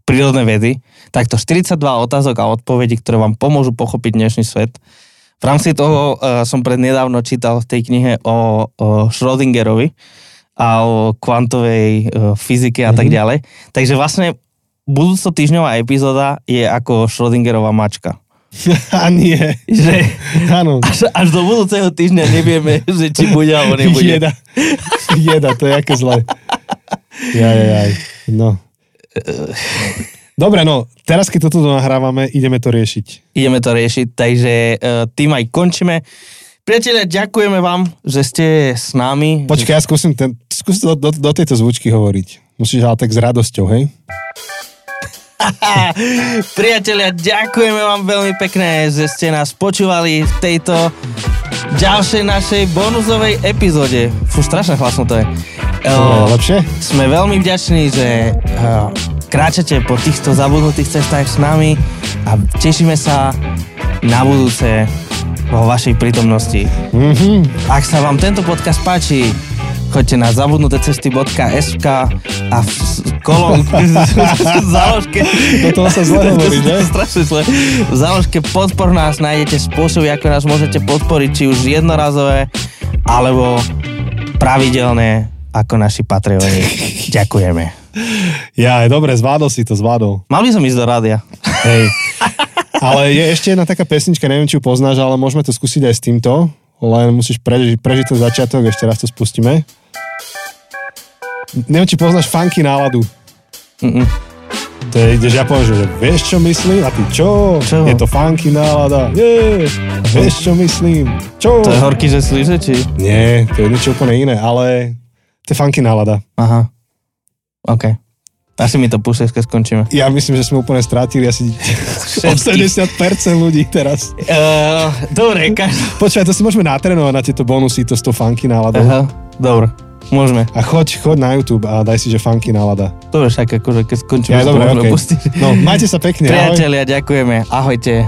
prírodné vedy. Takto 42 otázok a odpovedí, ktoré vám pomôžu pochopiť dnešný svet. V rámci toho uh, som prednedávno čítal v tej knihe o, o Schrödingerovi a o kvantovej uh, fyzike a mm-hmm. tak mhm. ďalej. Takže vlastne budúco týždňová epizóda je ako Schrödingerová mačka. [laughs] A nie. Že. Až, až do budúceho týždňa nevieme, že či bude alebo [laughs] nebude. Jeda. [laughs] Jeda, to je aké zlé. Jaj, jaj, no. Dobre, no, teraz keď toto nahrávame, ideme to riešiť. Ideme to riešiť, takže uh, tým aj končíme. Priatelia, ďakujeme vám, že ste s nami. Počkaj, ja skúsim, ten, skúsim do, do, do tejto zvučky hovoriť. Musíš ale tak s radosťou, hej? [laughs] Priatelia, ďakujeme vám veľmi pekne, že ste nás počúvali v tejto ďalšej našej bonusovej epizóde. Fú, strašne hlasno to je. Uh, lepšie? Sme veľmi vďační, že uh, kráčate po týchto zabudnutých cestách s nami a tešíme sa na budúce vo vašej prítomnosti. Mm-hmm. Ak sa vám tento podcast páči, choďte na zabudnutecesty.sk a v kolom v záložke do toho sa zle hovorí, ne? Strašne zle. V záložke podpor nás nájdete spôsoby, ako nás môžete podporiť, či už jednorazové, alebo pravidelné, ako naši Patreoni. Ďakujeme. Ja, dobre, zvládol si to, zvládol. Mal by som ísť do rádia. Hej. Ale je ešte jedna taká pesnička, neviem, či ju poznáš, ale môžeme to skúsiť aj s týmto. Len musíš prežiť, prežiť ten začiatok, ešte raz to spustíme. Neviem, či poznáš funky náladu. Mm-mm. To je, ideš, ja poviem, že vieš čo myslím? A ty čo? Čo? Je to funky nálada. Yeah. Vieš čo myslím? Čo? To je horký, že slíže, či? Nie, to je niečo úplne iné, ale to je funky nálada. Aha. OK. Asi mi to púšeš, keď skončíme. Ja myslím, že sme úplne strátili asi 80% ľudí teraz. Uh, dobre, kaž... Počkaj, to si môžeme natrénovať na tieto bonusy, to s tou funky náladou. Aha, dobre. Môžeme. A choď, choď na YouTube a daj si, že funky nálada. Dobre, však akože keď skončíme, Ja, dobre, pustiť. No, majte sa pekne. ahoj. Priatelia, ďakujeme. Ahojte.